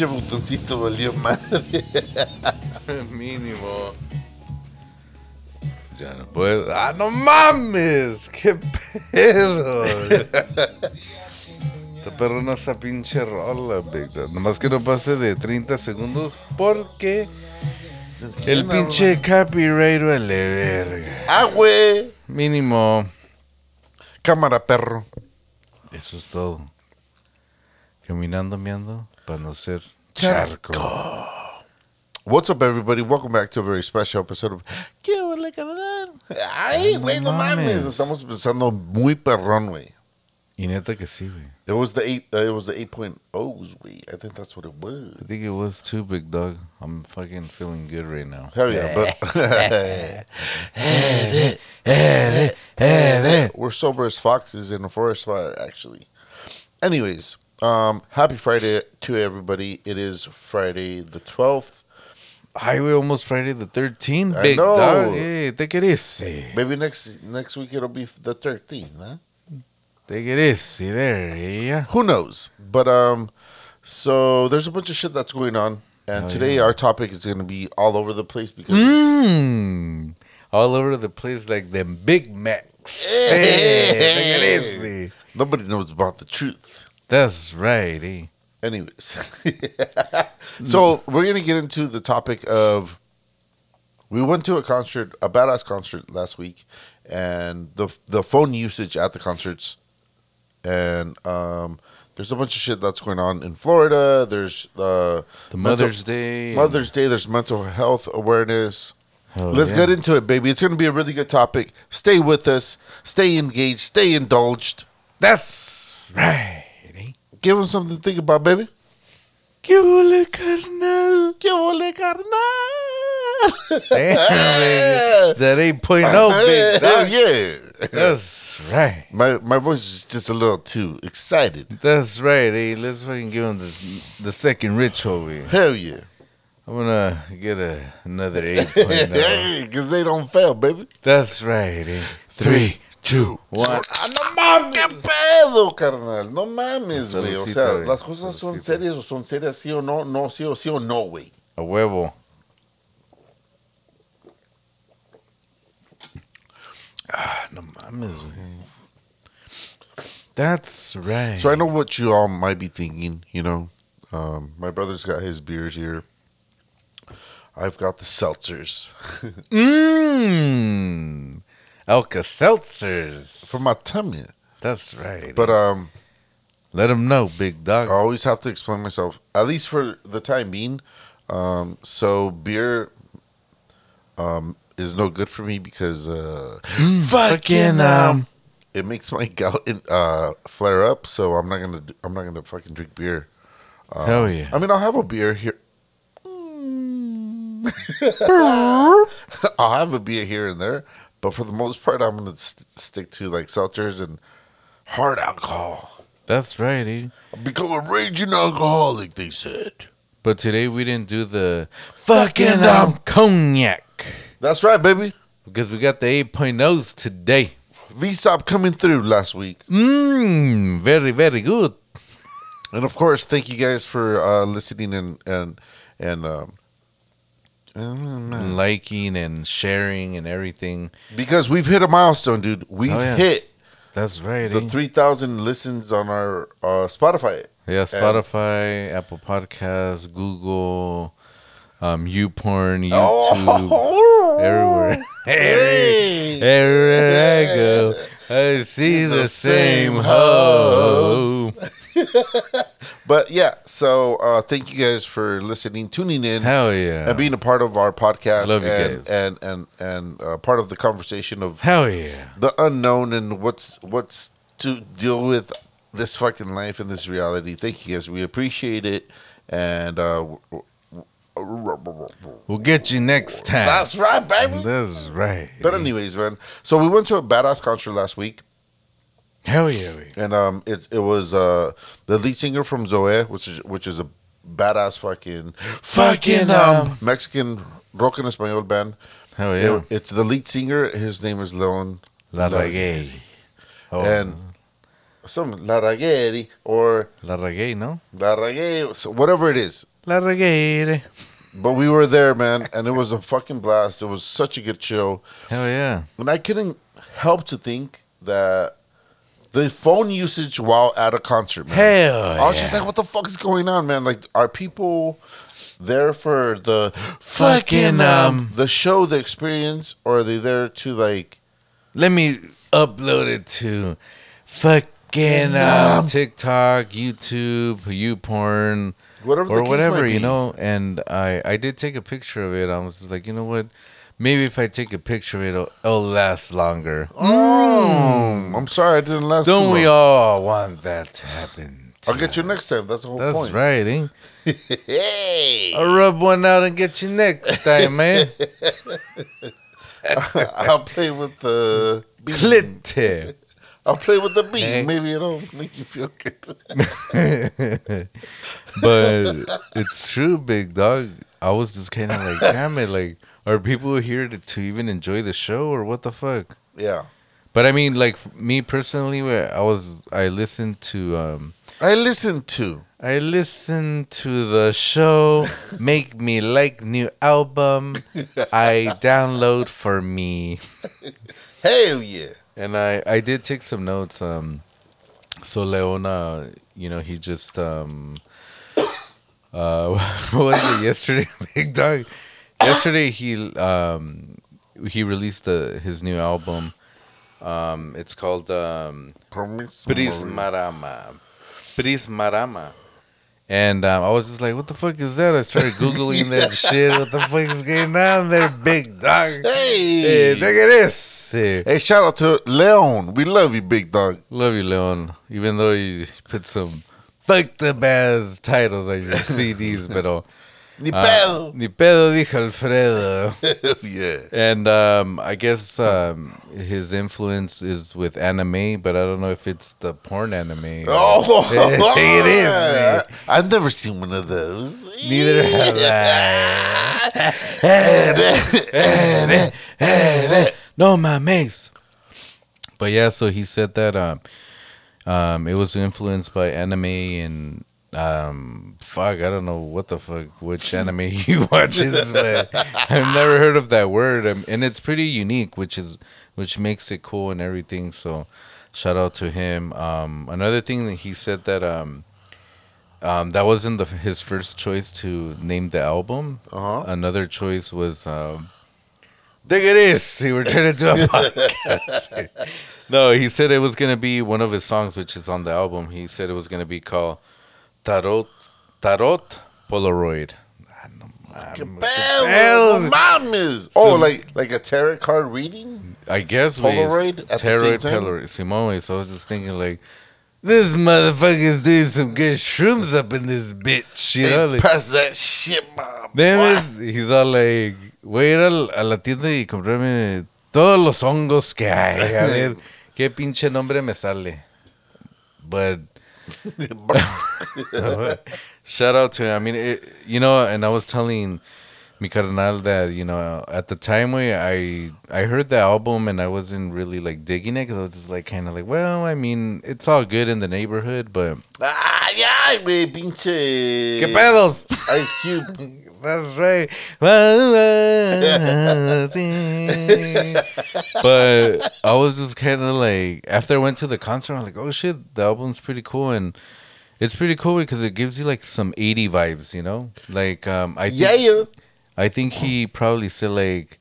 Pinche botoncito valió madre. Mínimo. Ya no puedo. ¡Ah, no mames! ¡Qué pedo! Esta perro no esa pinche rola. Nomás que no pase de 30 segundos porque el pinche copyright vale verga. Ah, güey. Mínimo. Cámara, perro. Eso es todo. Caminando, meando, para no ser charco. What's up, everybody? Welcome back to a very special episode of ¿Qué huele, carnal? Ay, güey, no mames. Estamos pensando muy perrón, güey. Y neta que sí, güey. It was the eight. Uh, it was the 8.0s, güey. I think that's what it was. I think it was too, Big Dog. I'm fucking feeling good right now. Hell yeah, but we're sober as foxes in a forest fire, actually. Anyways, um, happy Friday to everybody. It is Friday the 12th. Highway almost Friday the 13th, I Big know. Dog. Hey, take it easy. Maybe next next week it'll be the 13th, huh? Take it easy there, yeah. Who knows? But um, so there's a bunch of shit that's going on, and Oh, today yeah. our topic is going to be all over the place because Mmm. All over the place like them Big Macs. Hey, take it easy. nobody knows about the truth. That's right, eh? Anyways, so we're gonna get into the topic of we went to a concert, a badass concert last week, and the the phone usage at the concerts, and um, there's a bunch of shit that's going on in Florida. There's uh, The Mental- Mother's Day. Mother's Day. There's mental health awareness. Hell Let's yeah. get into it, baby. It's gonna be a really good topic. Stay with us. Stay engaged. Stay indulged. That's right? Give them something to think about, baby. ¿Qué ole, carnal? ¿Qué ole, carnal? Damn, that 8.0, Big Hell Dog. yeah. That's right. My my voice is just a little too excited. That's right, eh? Let's fucking give him the, the second rich over here. Hell yeah. I'm gonna get a, another 8.0. Because they don't fail, baby. That's right, eh? Three, two, one. Mames. ¿Qué pedo, carnal? No mames, güey. O sea, güey. las cosas son serias o son serias, sí o no, no, sí o sí o no, güey. A huevo. Ah, no mames, güey. That's right. So I know what you all might be thinking, you know. Um, my brother's got his beers here. I've got the seltzers. Mmm. Alka Seltzers. For my tummy. That's right. But um Let them know, big dog. I always have to explain myself, at least for the time being. Um, so beer um, is no good for me because uh, fucking, um, it makes my gout uh, flare up. So I'm not gonna do, I'm not gonna fucking drink beer. Um, Hell yeah. I mean, I'll have a beer here. Mm. I'll have a beer here and there, but for the most part, I'm gonna st- stick to like seltzers and hard alcohol. That's right, eh? I've become a raging alcoholic. They said. But today we didn't do the fucking um, cognac That's right, baby. because we got the 8.0s today. VSOP coming through last week. Mmm, very, very good. And of course, thank you guys for uh, listening and and and um, And liking and sharing and everything. because we've hit a milestone, dude. We've Oh, yeah. hit That's right. the eh? three thousand listens on our uh, Spotify. yeah, Spotify, Apple Podcasts, Google, um, YouPorn, YouTube, Oh. everywhere. Hey. Everywhere I go, I see the, same hoe. But yeah, so uh, thank you guys for listening, tuning in, Hell yeah. and being a part of our podcast, Love you and, guys. and and and uh, part of the conversation of Hell yeah. the unknown and what's what's to deal with this fucking life and this reality. Thank you guys. We appreciate it. And uh We'll get you next time. that's right, baby. That's right. But anyways, man. So we went to a badass concert last week, Hell yeah. and um, it it was uh the lead singer from Zoe, which is which is a badass fucking Fucking, um, Mexican rock en español band. Hell yeah. It- it's the lead singer. His name is Leon La La- Oh, and some La Ragueri or La Regué, no? La Ragueri, so whatever it is. La Regué. But we were there, man, and it was a fucking blast. It was such a good show. Hell yeah. And I couldn't help to think that the phone usage while at a concert, man. Hell I was just like, what the fuck is going on, man? Like, are people there for the fucking, um, um, the show, the experience, or are they there to, like, Let me upload it to fucking um, TikTok, YouTube, YouPorn, whatever the or whatever, you know. And I, I did take a picture of it. I was like, you know what? Maybe if I take a picture it, it'll, it'll last longer. Oh, I'm sorry I didn't last Don't too we all want that to happen? I'll get you next time. That's the whole That's point. right, eh? hey, I'll rub one out and get you next time, man. Eh? I'll play with the beat. Clit. I'll play with the beat. Hey. Eh? Maybe it'll make you feel good. but it's true, big dog. I was just kind of like, damn it, like, are people here to, to even enjoy the show or what the fuck? yeah. But I mean, like me personally, where I was, I listened to, um, I listened to. I listened to the show. Make me like new album. I download for me. Hell yeah. And I, I did take some notes. Um, so Leona, you know, he just um, uh, what was it yesterday? Big dog. Yesterday he um, he released the, his new album. Um, it's called um, Prismarama. Prismarama. And um, I was just like, what the fuck is that? I started Googling that shit. What the fuck is going on there, big dog? Hey. Hey, look at this. Hey. Hey, shout out to Leon. We love you, big dog. Love you, Leon. Even though you put some fucked up ass titles on your CDs, pero. Ni uh, pedo. Ni pedo, dijo Alfredo. Yeah. And um, I guess um, his influence is with anime, but I don't know if it's the porn anime. Oh, it is. man. I've never seen one of those. Neither have I. no, my mace. But yeah, so he said that um, um, it was influenced by anime and um, fuck, I don't know what the fuck which anime he watches, but I've never heard of that word, um, and it's pretty unique, which is which makes it cool and everything. So, shout out to him. Um, another thing that he said that um, um, that wasn't the, his first choice to name the album. Uh-huh. Another choice was um, Dig it is. He were turning into a podcast. no, he said it was gonna be one of his songs, which is on the album. He said it was gonna be called Tarot Tarot Polaroid. Que Um, pedo, no mames. So- Oh, like like a tarot card reading? I guess we Polaroid at the Tarot same time? Polaroid. Simone. So I was just thinking like. This motherfucker's doing some good shrooms up in this bitch, you know? Like, pass that shit, mom. Then he's all like, voy a ir al- a la tienda y comprarme todos los hongos que hay. A ver, qué pinche nombre me sale. But shout out to him. I mean, it, you know, and I was telling mi carnal that, you know, at the time we I I heard the album and I wasn't really like digging it because I was just like kind of like, well, I mean, it's all good in the neighborhood, but Ah, ya, güey, pinche. ¿Qué pedos? Ice Cube. That's right. but I was just kind of like, after I went to the concert, I'm like, oh shit, the album's pretty cool. And it's pretty cool because it gives you like some 80 vibes, you know? Like, um, I think, Yeah, yeah. I think he probably said like,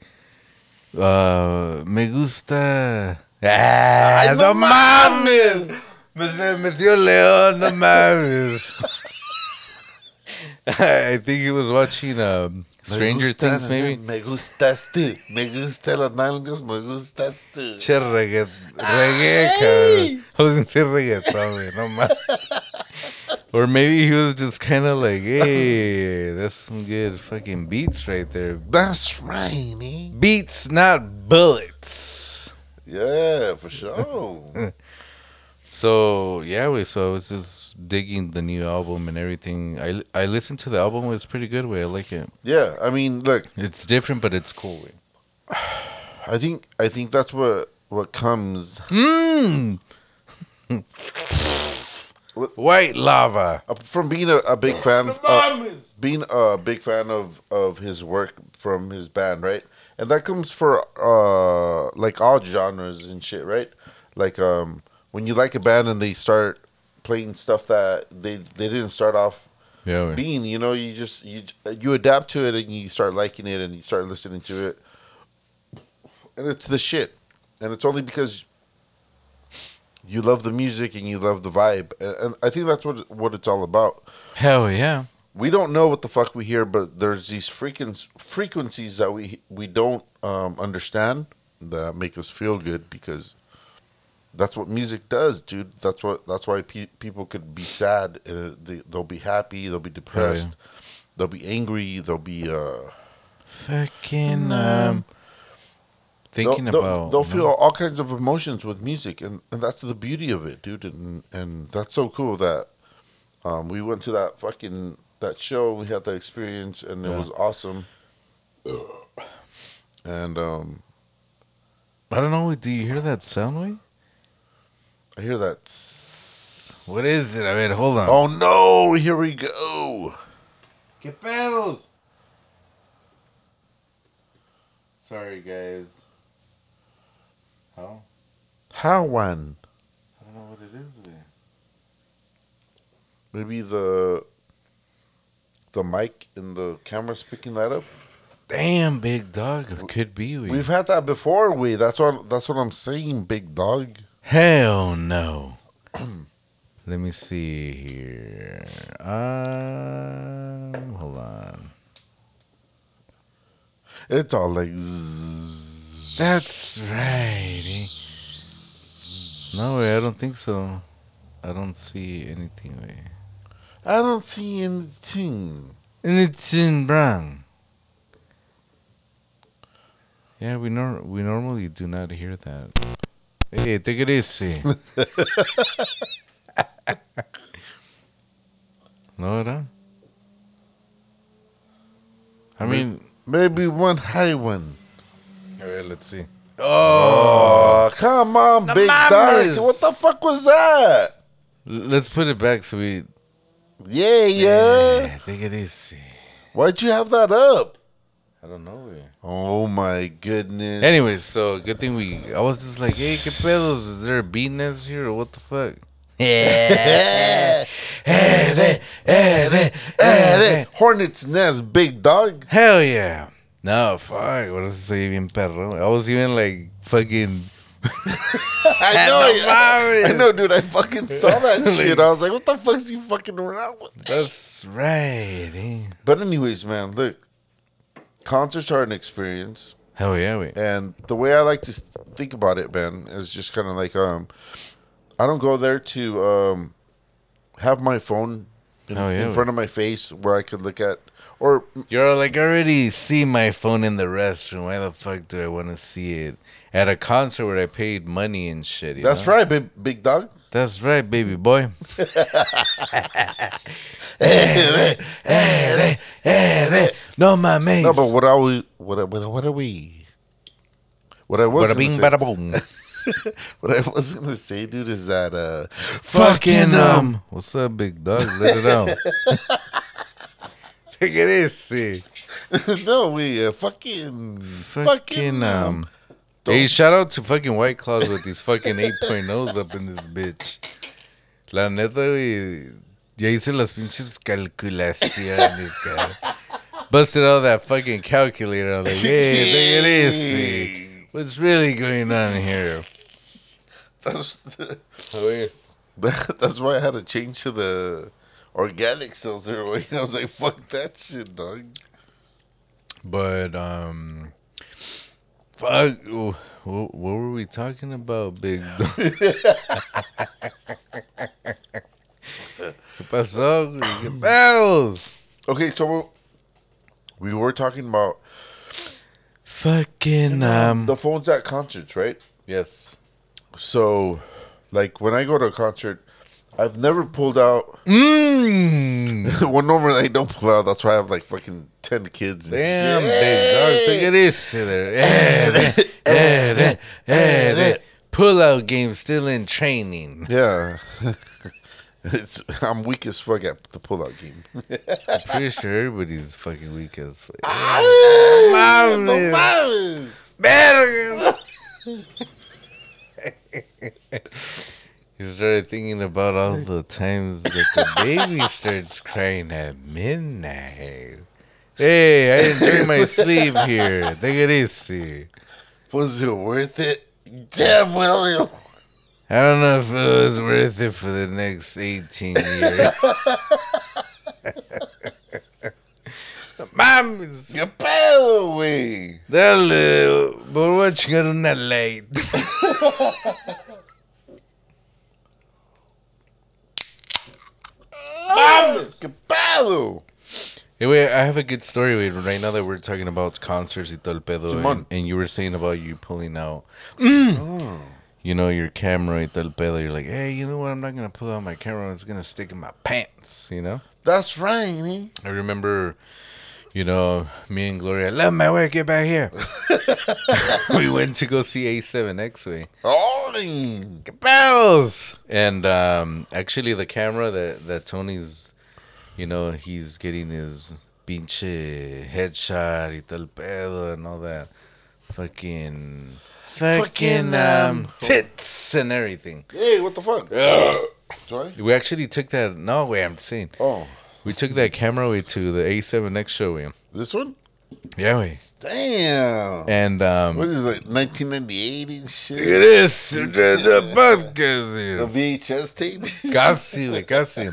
uh, me gusta. Ah, Ay, no no mames. Me se metió León, no mames. I think he was watching um, Stranger Things, maybe. Me gustas tú. Me gusta las nalgas, me gustas tú. Che, reggae, reggae, cabrón. I was gonna say reggaeton, güey, no mames. Or maybe he was just kind of like, hey, that's some good fucking beats right there. That's right, man. Beats, not bullets. Yeah, for sure. So yeah, we so I was just digging the new album and everything. I I listened to the album; it's pretty good. Way I like it. yeah, I mean, look, It's different, but it's cool. Way. I think I think that's what what comes. Mm. White lava. Uh, From being a, a big fan, uh, being a big fan of of his work from his band, right? And that comes for uh like all genres and shit, right? Like um when you like a band and they start playing stuff that they they didn't start off Yeah, we- being, you know, you just you you adapt to it and you start liking it and you start listening to it, and it's the shit, and it's only because you love the music and you love the vibe, and, and I think that's what what it's all about. hell yeah. We don't know what the fuck we hear, but there's these freaking frequencies that we we don't um, understand that make us feel good because that's what music does, dude. That's what that's why pe- people could be sad, uh, they, they'll be happy, they'll be depressed, they'll be angry, they'll be uh, Fucking um. Thinking they'll, about they'll, they'll feel all kinds of emotions with music, and, and that's the beauty of it, dude. And and that's so cool that um, we went to that fucking that show, we had that experience, and it Yeah. was awesome. And um, I don't know. Do you hear that sound wave? I hear that. What is it? I mean, hold on. Oh no! Here we go. ¿Qué pedos? Sorry, guys. How? How one? I don't know what it is. There. Maybe the the mic and the camera's picking that up. Damn, big dog. It could be. We. We've had that before. We that's what that's what I'm saying, big dog. Hell no. Let me see here. Um, hold on. It's all like. zzz. That's right. eh? No way, I don't think so. I don't see anything. Way. I don't see anything. And it's in brown. Yeah, we nor- we normally do not hear that. Hey, take it easy. no, ¿verdad? I mean, Maybe one high one. Alright, let's see. Oh, come on, No big dog. mames. What the fuck was that? L- Let's put it back so we. Yeah, yeah. take it easy. Why'd you have that up? I don't know. eh. Oh my goodness. Anyways, so good thing we. I was just like, hey, ¿qué pedos? Is there a nest here or what the fuck? Yeah. Hornet's nest, big dog. Hell yeah. No, fuck. What is soy bien perro? I was even like fucking. I know, I. I know, dude. I fucking saw that shit. I was like, "What the fuck's he fucking around with?" That's right. eh? But anyways, man, look, concerts are an experience, Hell yeah, we. and the way I like to think about it, Ben, is just kind of like, um, I don't go there to um, have my phone in, yeah. in front of my face where I could look at, or You're like, I already see my phone in the restroom. Why the fuck do I want to see it at a concert where I paid money and shit? you that's know? right, big big dog. That's right, baby boy. no mames. No, but what are we? What are- what are, what are we? What I was Bada gonna bing, say, boom. what I was gonna say, dude, is that uh, Fucking um. What's up, big dog? Let it out. Easy. no, we uh, fucking Fucking um. Hey, shout out to fucking White Claws with these fucking 8.0s up in this bitch. La neta, güey. Ya hice las pinches calculaciones, cara. Busted out that fucking calculator. I was like, hey, take it easy. What's really going on here? That's, Oh, that's why I had to change to the organic cells there. I was like, fuck that shit, dog. But, um. Fuck. What, what were we talking about, big dog? ¿Qué pasó, ¿Qué pedos? Okay, so we're, we were talking about Fucking, um. the phones at concerts, right? Yes. So, like when I go to a concert, I've never pulled out. Mmm. well, normally I don't pull out. That's why I have like fucking ten kids. And Damn, shit. big dog. Take it easy there. Eh, eh. Pull-out game still in training. Yeah. it's I'm weak as fuck at the pull-out game. I'm pretty sure everybody's fucking weak as fuck. Ah, mames. No mames. Vergas. he started thinking about all the times that the baby starts crying at midnight. Hey, I enjoy my sleep here. Take it easy. Was it worth it? Damn well. I don't know if it was worth it for the next 18 years. Mames, Get pedo, güey. dale, voy a chingar una light. Mames. Get pedo. Hey, wait, I have a good story. Wait, right now that we're talking about concerts y todo el pedo, Simón. and, and you were saying about you pulling out, Oh. you know, your camera y todo el pedo. You're like, hey, you know what? I'm not gonna pull out my camera. It's gonna stick in my pants. You know. That's right, eh? I remember, you know, me and Gloria, love my work, get back here. we went to go see A7X way. Oh, Bells! And um, actually, the camera that, that Tony's, you know, he's getting his pinche headshot y tal pedo and all that. Fucking. Fucking, Fucking, um, um, tits and everything. hey, what the fuck? Sorry. We actually took that. No, way, I'm saying. Oh, We took that camera way to the A7X show. Way. this one? Yeah, we. Damn. And um, What is it? 1998 and shit. it is the, the podcast. The. VHS tape. Casi, güey, casi.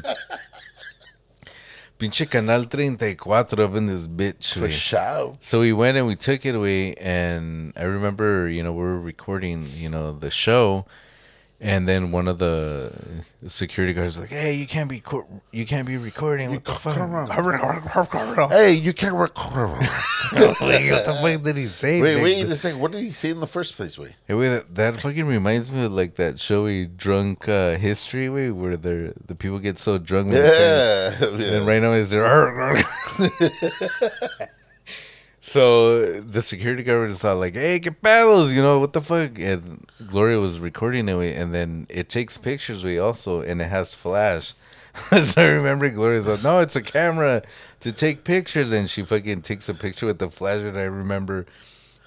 Pinche Canal 34 up in this bitch, For sure. So we went and we took it away, and I remember, you know, we were recording, you know, the show, and then one of the security guards was like, "Hey, you can't be, co- you can't be recording. What the fuck? come on. Wait, Hey, you can't record. what the fuck did he say? wait, Nick? wait a second. What did he say in the first place? Wait. Hey, wait, that, that fucking reminds me of like that showy drunk uh, history way where the the people get so drunk. when they Yeah. can't- yeah. And right now is there. so the security guard was all like, "Hey, get battles," you know what the fuck? And Gloria was recording it, and then it takes pictures. We also and it has flash. so I remember Gloria's like, "No, it's a camera to take pictures," and she fucking takes a picture with the flash. And I remember.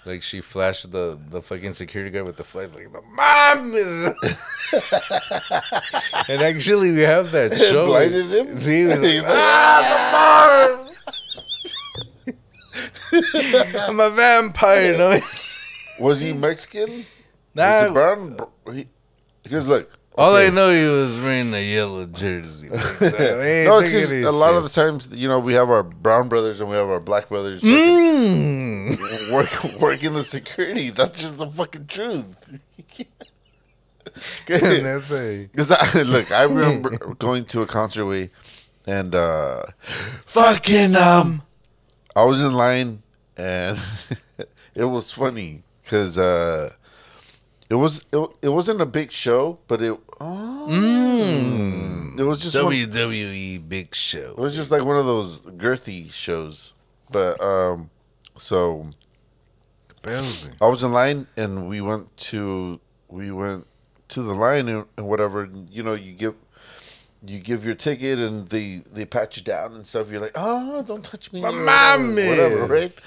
Like she flashed the the fucking security guard with the flash, like the mom is. and actually, we have that show. blinded him? See, he was like, ah, the Mars. I'm a vampire, know. Was he Mexican? Was he brown? He- Because look. all I know he was wearing a yellow jersey. Like that. Hey, no, it's take it just a lot of the times, you know, we have our brown brothers and we have our black brothers fucking Mm. work working the security. That's just the fucking truth. And that's a- Because I, look, I remember going to a concert we and uh, fucking um, I was in line, and it was funny because uh, it was it, it wasn't a big show, but it oh, Mm. it was just one, WWE Big Show. It was just like one of those girthy shows. But um, so. I was in line, and we went to we went to the line and, and whatever. and, You know, you give you give your ticket, and they they pat you down and stuff. You're like, oh, don't touch me, My mom whatever, right?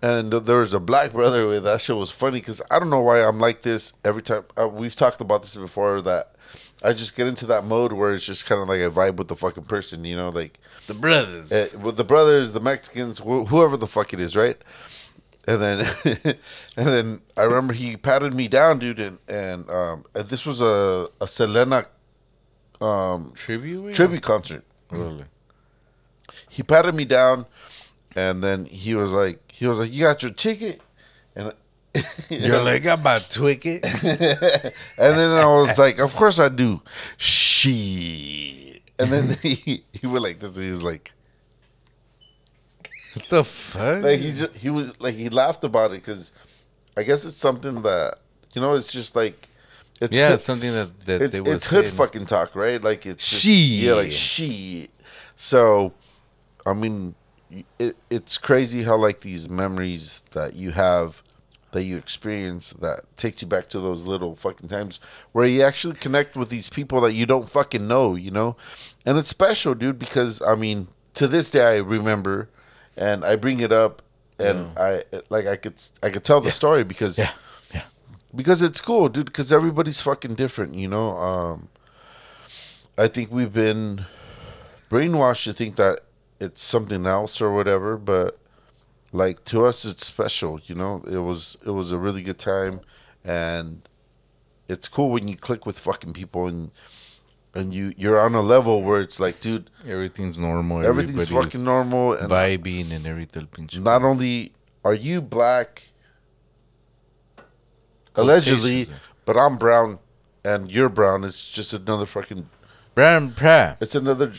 And there was a black brother with that show was funny because I don't know why I'm like this every time. Uh, we've talked about this before that I just get into that mode where it's just kind of like a vibe with the fucking person, you know, like The brothers. uh, with the brothers, the Mexicans, wh- whoever the fuck it is, right? And then, and then I remember he patted me down, dude, and and, um, and this was a a Selena um, tribute. tribute concert. Really? He patted me down, and then he was like, he was like, "You got your ticket," and You're like, I'm about to tweak it. and then I was like, "Of course I do." She, and then he he went like this. He was like. What the fuck? like he just he was like he laughed about it because I guess it's something that you know it's just like it's yeah, hood, it's something that, that it's, they would it's hood fucking talk right like it's just, Shit. yeah like she so I mean it, it's crazy how like these memories that you have that you experience that takes you back to those little fucking times where you actually connect with these people that you don't fucking know, you know? And it's special, dude, because I mean, to this day I remember and I bring it up and I like I could I could tell the story because Yeah. Because it's cool, dude. Because everybody's fucking different, you know. Um, I think we've been brainwashed to think that it's something else or whatever, but like to us, it's special. You know, it was it was a really good time, and it's cool when you click with fucking people and and you you're on a level where it's like, dude, Everything's normal. everything's fucking normal, and vibing and everything. not only are you black allegedly but i'm brown and you're brown. It's just another fucking Brown pra. it's another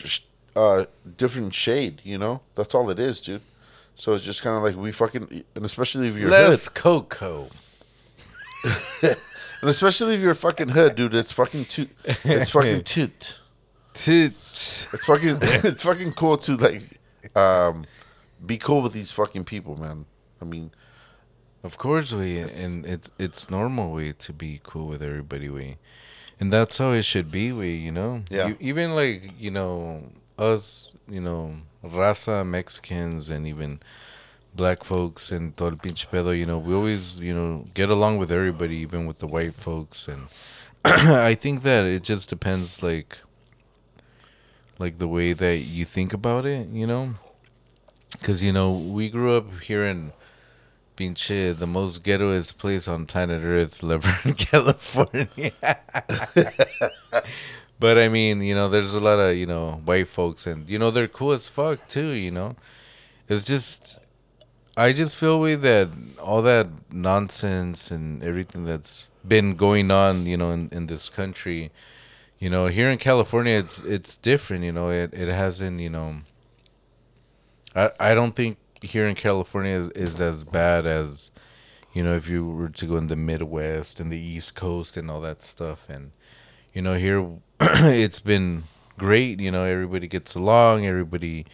uh different shade you know? That's all it is dude. So it's just kind of like we fucking and especially if you're Less cocoa. and especially if you're fucking hood dude it's fucking toot. It's fucking toot. Tits. it's fucking it's fucking cool to like um be cool with these fucking people man. I mean Of course, we and it's it's normal we to be cool with everybody. We, and that's how it should be. We, you know, Yeah. You- even like you know us, you know, raza Mexicans and even black folks and todo el pinche pedo. You know, we always you know get along with everybody, even with the white folks. And I think that it just depends, like, like the way that you think about it. You know, because you know we grew up here in pinche the most ghettoest place on planet Earth, La Verne, California. but I mean, you know, there's a lot of you know white folks, and you know they're cool as fuck too. You know, it's just I just feel way that all that nonsense and everything that's been going on, you know, in, in this country, you know, here in California, it's it's different. You know, it it hasn't, you know. I I don't think here in California is, is as bad as, you know, if you were to go in the Midwest and the East Coast and all that stuff, and you know, here it's been great. You know, everybody gets along, everybody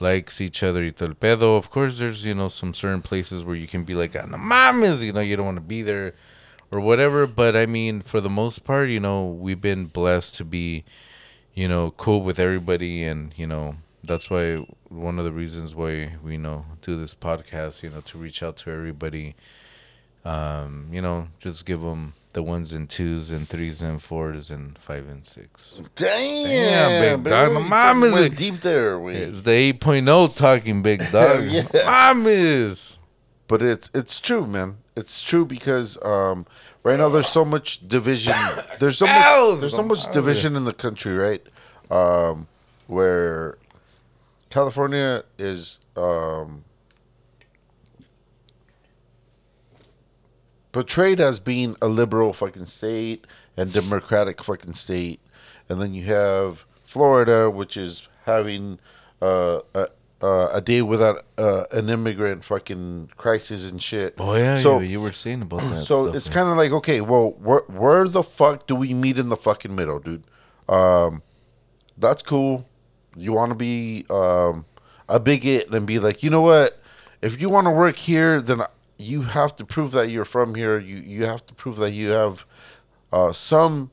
likes each other. y el pedo. Of course, there's you know some certain places where you can be like, "Ah, no mames," you know, you don't want to be there or whatever. But I mean, for the most part, you know, we've been blessed to be, you know, cool with everybody, and you know, that's why one of the reasons why we you know do this podcast, you know, to reach out to everybody. Um, you know, just give them the ones and twos and threes and fours and five and six. damn, Damn, big dog. My mom is went a- deep there wait. It's the 8.0 talking big dog. yeah. Mom is. but it's it's true, man. It's true because um, right now there's so much division. There's so much. There's so much division in the country, right? Um, where California is um, portrayed as being a liberal fucking state and democratic fucking state, and then you have Florida, which is having uh, a uh, a day without uh, an immigrant fucking crisis and shit. Oh, yeah, So- you, you were saying about that. so stuff, it's kind of like okay, well, where where the fuck do we meet in the fucking middle, dude? Um, that's cool. You want to be um, a bigot and be like, you know what? If you want to work here, then you have to prove that you're from here. You you have to prove that you have uh, some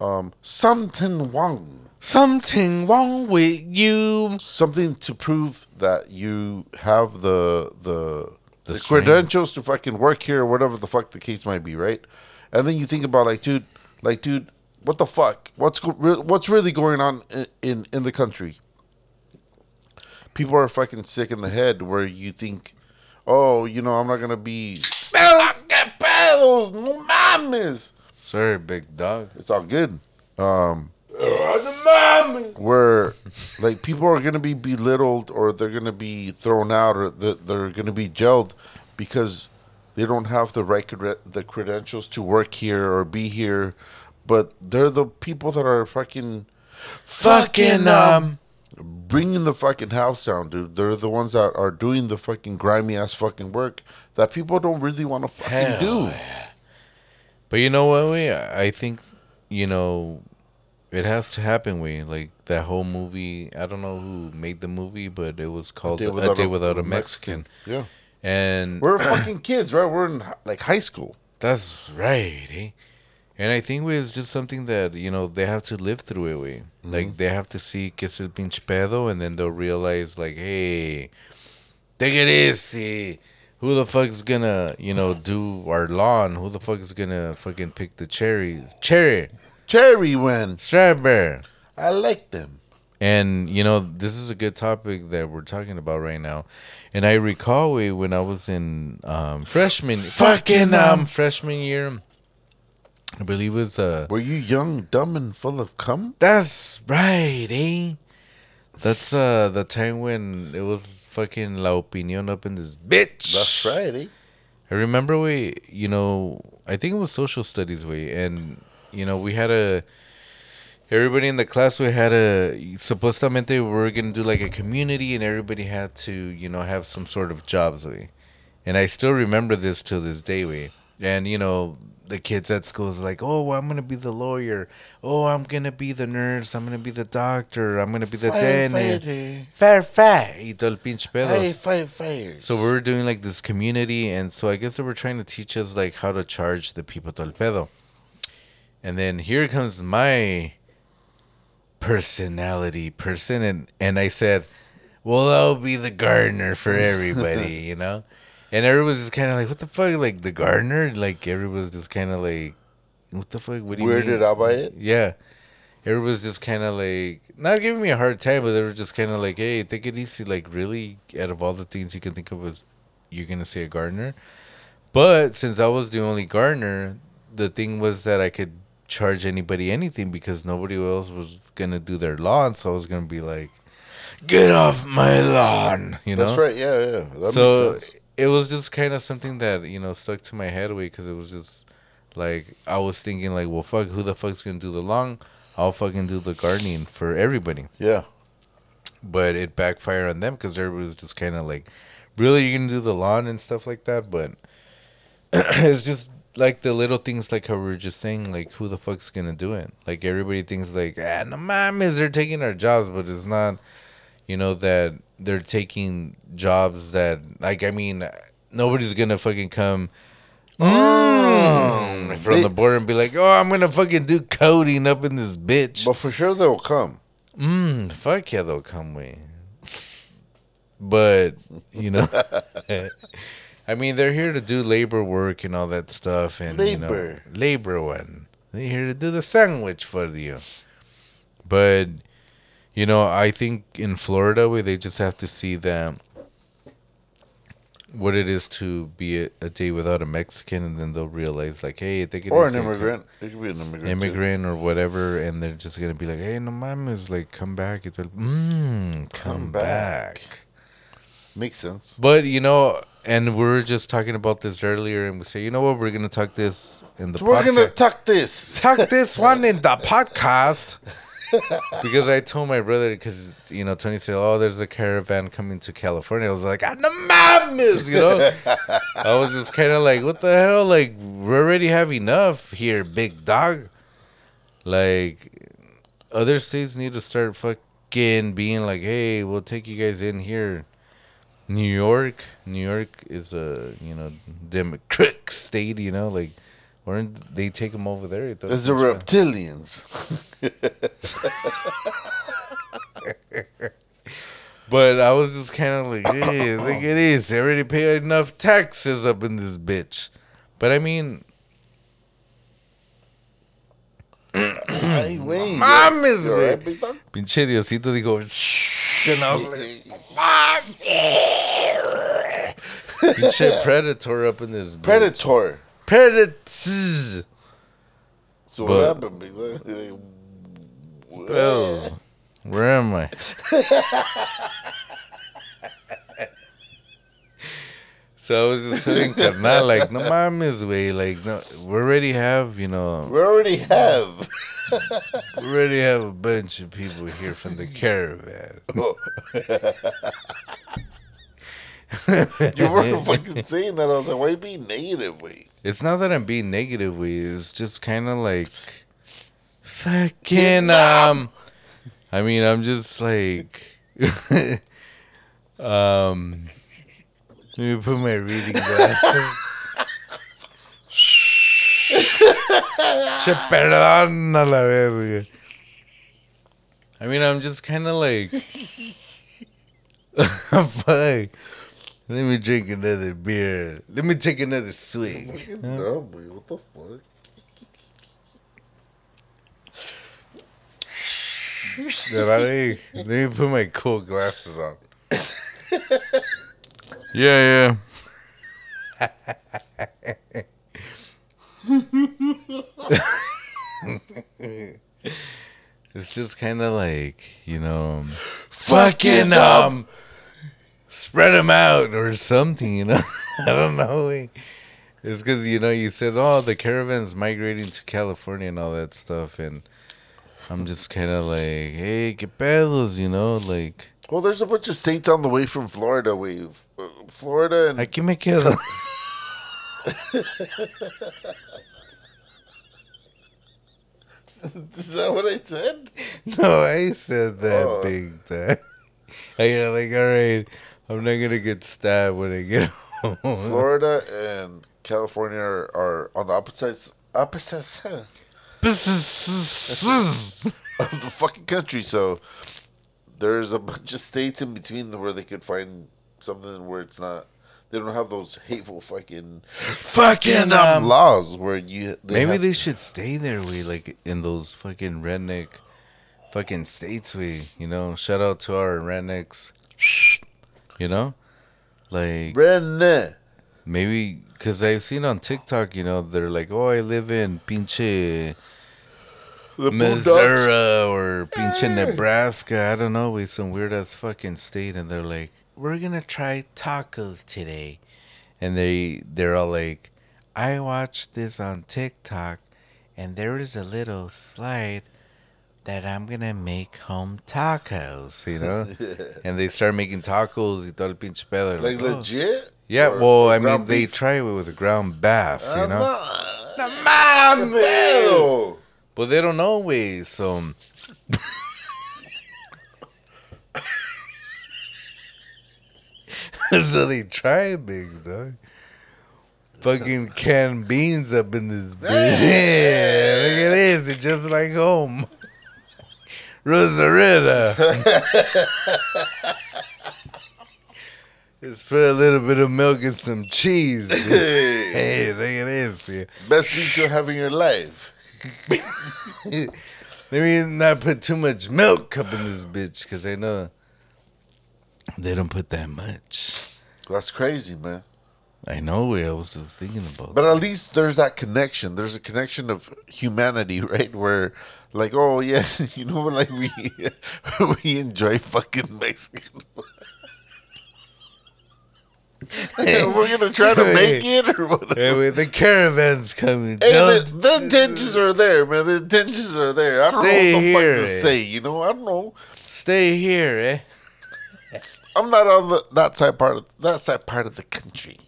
um, something wrong, Something wrong with you. something to prove that you have the the The the, credentials to fucking work here or whatever the fuck the case might be, right? And then you think about like, dude, like, dude, what the fuck? What's what's really going on in, in in the country? People are fucking sick in the head where you think, oh, you know, I'm not gonna be. "Que pedos, no mames. Sorry, big dog. It's all good. Um, where like people are gonna be belittled or they're gonna be thrown out or they're, they're gonna be jailed because they don't have the right the credentials to work here or be here, but they're the people that are fucking Fucking, um, bringing the fucking house down, dude. They're the ones that are doing the fucking grimy ass fucking work that people don't really want to fucking Hell do. But you know what, we? I think, you know, it has to happen, we. Like, that whole movie, I don't know who made the movie, but it was called A Day Without, a, Mexican. Yeah. And We're fucking kids, right? We're in like high school. That's right, eh? And I think we it's just something that, you know, they have to live through it, way. Like, they have to see que es el pinche pedo, and then they'll realize, like, hey, take it easy. Who the fuck's gonna, you know, do our lawn? Who the fuck is gonna fucking pick the cherries? Cherry, Cherry went. strawberry. I like them. And you know, this is a good topic that we're talking about right now. And I recall we when I was in um, freshman, fucking um, freshman year. I believe it was uh, Were you young, dumb, and full of cum? that's right, eh? That's uh the time when it was fucking La Opinion up in this bitch. That's right, eh? I remember we, you know, I think it was social studies way, and you know, we had a. Everybody in the class we had a supostamente we were gonna do like a community, and everybody had to, you know, have some sort of jobs way, and I still remember this till this day way, and you know. The kids at school is like, oh, I'm gonna be the lawyer. Oh, I'm gonna be the nurse. I'm gonna be the doctor. I'm gonna be the dentist. Firefighter. Fair, fair. Y todo el pinche pedos. Hey, fire, fire. So we were doing like this community, and so I guess they were trying to teach us like how to charge the people todo el pedo. And then here comes my personality person, and and I said, "Well, I'll be the gardener for everybody," you know. And everyone was just kind of like, "What the fuck?" Like the gardener, like everyone was just kind of like, "What the fuck? What do you mean?" Weirded out by it? Yeah. Everyone was just kind of like, not giving me a hard time, but they were just kind of like, hey, take it easy. Like, really, out of all the things you can think of, as you're going to say a gardener. But since I was the only gardener, the thing was that I could charge anybody anything because nobody else was going to do their lawn. So I was going to be like, get off my lawn, you know? That's right. Yeah, yeah. That so makes sense. It was just kind of something that you know stuck to my head away because it was just like I was thinking like, well, fuck, who the fuck's gonna do the lawn? I'll fucking do the gardening for everybody. Yeah. But it backfired on them because everybody was just kind of like, really, you're gonna do the lawn and stuff like that. But it's just like the little things, like how we were just saying, like who the fuck's gonna do it? Like everybody thinks like, ah, no mames, they're taking our jobs, but it's not. You know that they're taking jobs that, like, I mean, nobody's gonna fucking come. Mm, from They- the border and be like, oh, I'm gonna fucking do coding up in this bitch. But for sure they'll come. Mm, fuck yeah, they'll come We. But you know, I mean, they're here to do labor work and all that stuff, and you know, Labor. labor one. They're here to do the sandwich for you. But you know, I think in Florida, where they just have to see that what it is to be a, a day without a Mexican, and then they'll realize, like, hey, they could Or an immigrant. It could be an immigrant. too. immigrant or whatever, and they're just gonna be like, "Hey, no mames, like come back." It's like, mm, come, Come back. back. Makes sense. But you know, and we were just talking about this earlier, and we say, you know what, we're gonna talk this in the we're podcast. gonna tuck this. talk this one in the podcast. Because I told my brother, because you know, Tony said, "Oh, there's a caravan coming to California." I was like, "Ah, no mames," you know. I was just kind of like, "What the hell? Like, we already have enough here, big dog." Like, other states need to start fucking being like, "Hey, we'll take you guys in here." New York, New York is a you know Democratic state, you know, like. Don't they take them over there? There's the reptilians. But I was just kind of like, hey, look at this. They already pay enough taxes up in this bitch. But I mean, Ay, güey. Mames, güey. Eh, pinche Diosito dijo, shh. And I was like, pinche predator up in this bitch. Predator. Predators. So what happened, big? Like, Oh, where am I? so I was just telling Carnal, like, no mames, way, like, no, we already have, you know, We already have. we already have a bunch of people here from the caravan. you were fucking saying that. I was like, why you being negative, wait? It's not that I'm being negative, way. It's just kind of like, fucking, um, I mean, I'm just like, um, Let me put my reading glasses. che perdón a la verga. I mean, I'm just kind of like, fuck. Let me drink another beer. Let me take another swig. No, boy, what the fuck? Let me put my cool glasses on. yeah, yeah. it's just kind of like you know, fucking um, spread them out or something. You know, I don't know. It's because you know you said, oh, the caravans migrating to California and all that stuff, and I'm just kind of like, hey, que pedos, you know, like. Well, there's a bunch of states on the way from Florida. We, uh, Florida and Aquí me quedo. is that what I said? No, I said that Oh. big time. I got like, all right, I'm not gonna get stabbed when I get home. Florida and California are, are on the opposites opposites huh, of the fucking country. So there's a bunch of states in between where they could find something where it's not. They don't have those hateful fucking fucking um, um, laws where you. They Maybe have- they should stay there. We like in those fucking redneck, fucking states. We, you know, shout out to our rednecks. You know, like maybe because I've seen on TikTok. You know, they're like, oh, I live in pinche The. Missouri or pinche Nebraska. I don't know, with some weird ass fucking state, and they're like, "We're gonna try tacos today," and they they're all like, "I watched this on TikTok, and there is a little slide." That I'm gonna make home tacos, you know, and they start making tacos y todo el pinche pedo. They're Like "Oh." legit? Yeah, Or- well, I mean, ground they try it with a ground bath, you know. mom, Ew. But they don't always. So so they try big dog. Fucking canned beans up in this bitch. Yeah, look at this. It's just like home. Rosarita. Just put a little bit of milk and some cheese. Hey, look at this. Yeah. best beat you'll have in your life. Let me not put too much milk up in this bitch because I know they don't put that much. That's crazy, man. I know. I was just thinking about. But at least there's that connection. There's a connection of humanity, right? Where, like, oh yeah, you know, like we we enjoy fucking Mexican. food. We're gonna try to make it, or what? Hey, wait, the caravan's coming. Hey, the, the intentions are there, man. The intentions are there. I don't Stay know what the here, fuck to eh? say. You know, I don't know. Stay here, eh? I'm not on the that side part of that side part of the country.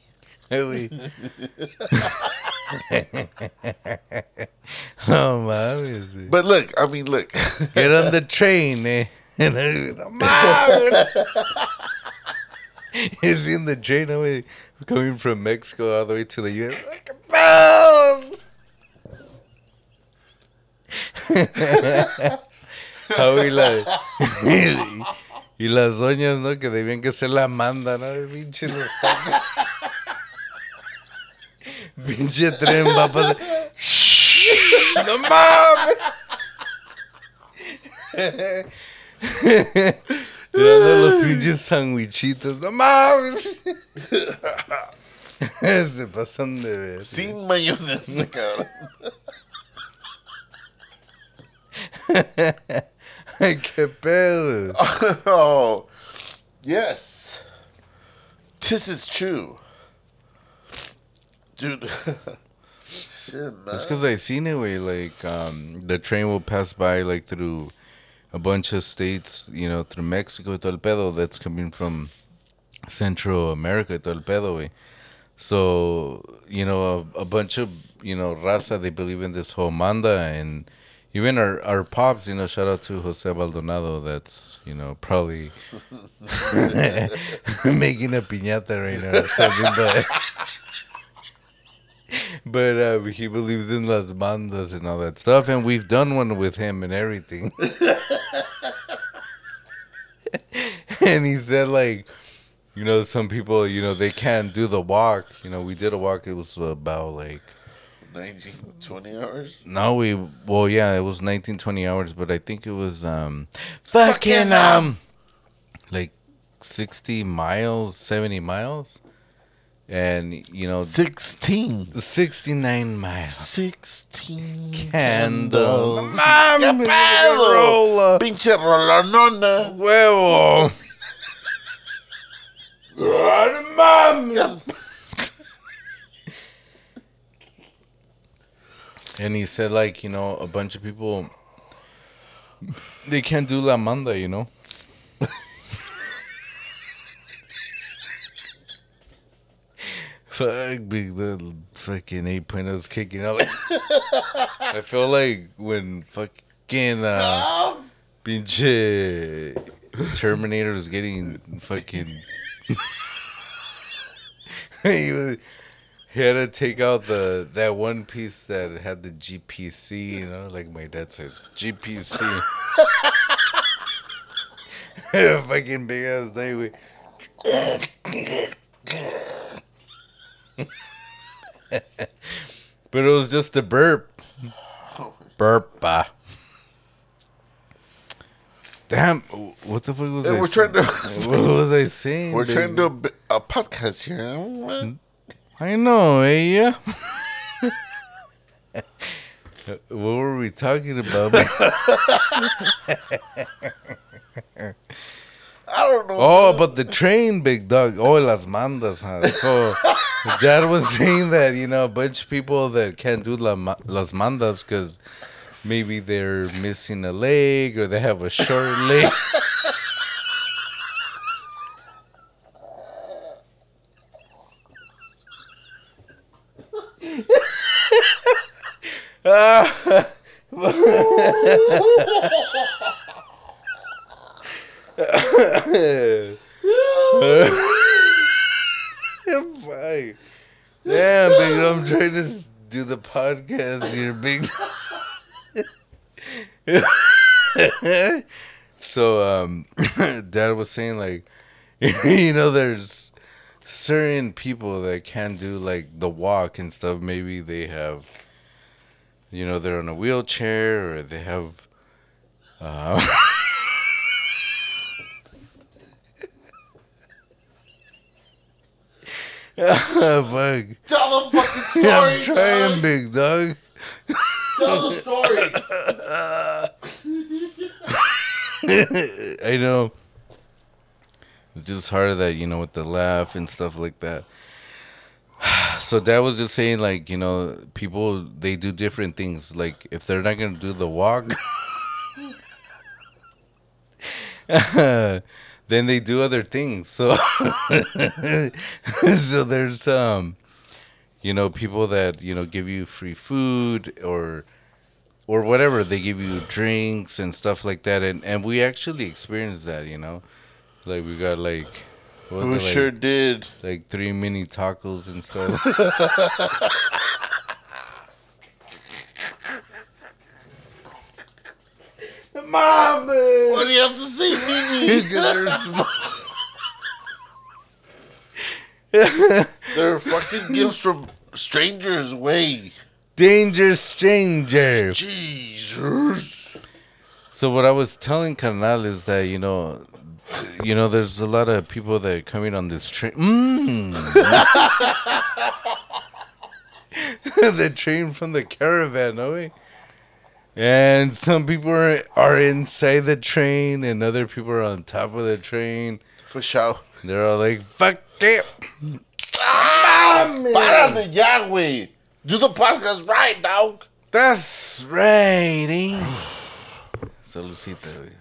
Hey, wait. oh, man. But look, I mean, look. Get on the train, eh? And I! Is in the train away coming from Mexico all the way to the US. Like a pound! How y, la, y las doñas, ¿no? Que debían que ser la manda, ¿no? Pinche los tacos. Pinche tren va a pasar. ¡No mames! Tirando los pinches sandwichitos. ¡No mames! Se pasan de ver. Sin mayonesa, cabrón. Ay, qué pedo. oh, yes. This is true. Dude. Shit. It's because I seen it way like um, the train will pass by like through a bunch of states, you know, through Mexico todo el pedo that's coming from Central America todo el pedo, way. So, you know, a, a bunch of, you know, raza, they believe in this whole manda and even our our pops, you know, shout out to Jose Baldonado. That's you know probably making a piñata right now or something, but. But uh, he believes in las bandas and all that stuff, and we've done one with him and everything. and he said, like, you know, some people, you know, they can't do the walk. You know, we did a walk. It was about like 19, 20 hours? no, we well, yeah, it was 19, 20 hours, but I think it was um fucking um like sixty miles, seventy miles, and you know 16. sixty nine miles. 16 Candles. ¡Qué Mami, rola. Pinche rolonona. Huevo. And he said, like, you know, a bunch of people, they can't do La Manda, you know? Fuck, big the fucking 8.0's kicking out. Like, I feel like when fucking, uh, pinche Terminator was getting fucking. he, was, he had to take out the that one piece that had the GPC, you know, like my dad said, GPC. fucking big ass thing. But it was just a burp. Burp. Damn, what the fuck was Hey, I we're saying? trying to- what was I saying? We're trying to do a, a podcast here. I know, eh? Yeah. what were we talking about? I don't know. oh, but the train, big dog. Oh, las mandas, huh? So, Dad was saying that you know a bunch of people that can't do la, las mandas because maybe they're missing a leg or they have a short leg. Fine. Damn, big. I'm trying to do the podcast here, big. so, um, Dad was saying like, you know, there's certain people that can't do like the walk and stuff. Maybe they have, you know, they're on a wheelchair or they have. Uh, fuck. Tell the fucking story. I'm trying, dog. big dog. Tell the story. I know. It's just hard that, you know, with the laugh and stuff like that. So dad was just saying like, you know, people they do different things. Like if they're not gonna do the walk then they do other things. So so there's um you know, people that, you know, give you free food or or whatever they give you drinks and stuff like that and and we actually experienced that you know like we got like We it like, sure did. like three mini tacos and stuff Mom, what do you have to say, Mimi? They're small. They're fucking gifts from strangers. Way. danger stranger Jesus. so what i was telling carnal is that you know you know there's a lot of people that are coming on this train mm. the train from the caravan no way and some people are, are inside the train and other people are on top of the train For sure. they're all like fuck it Para de ya, güey. Do the podcast right, dog. that's right eh? Saludcita, güey.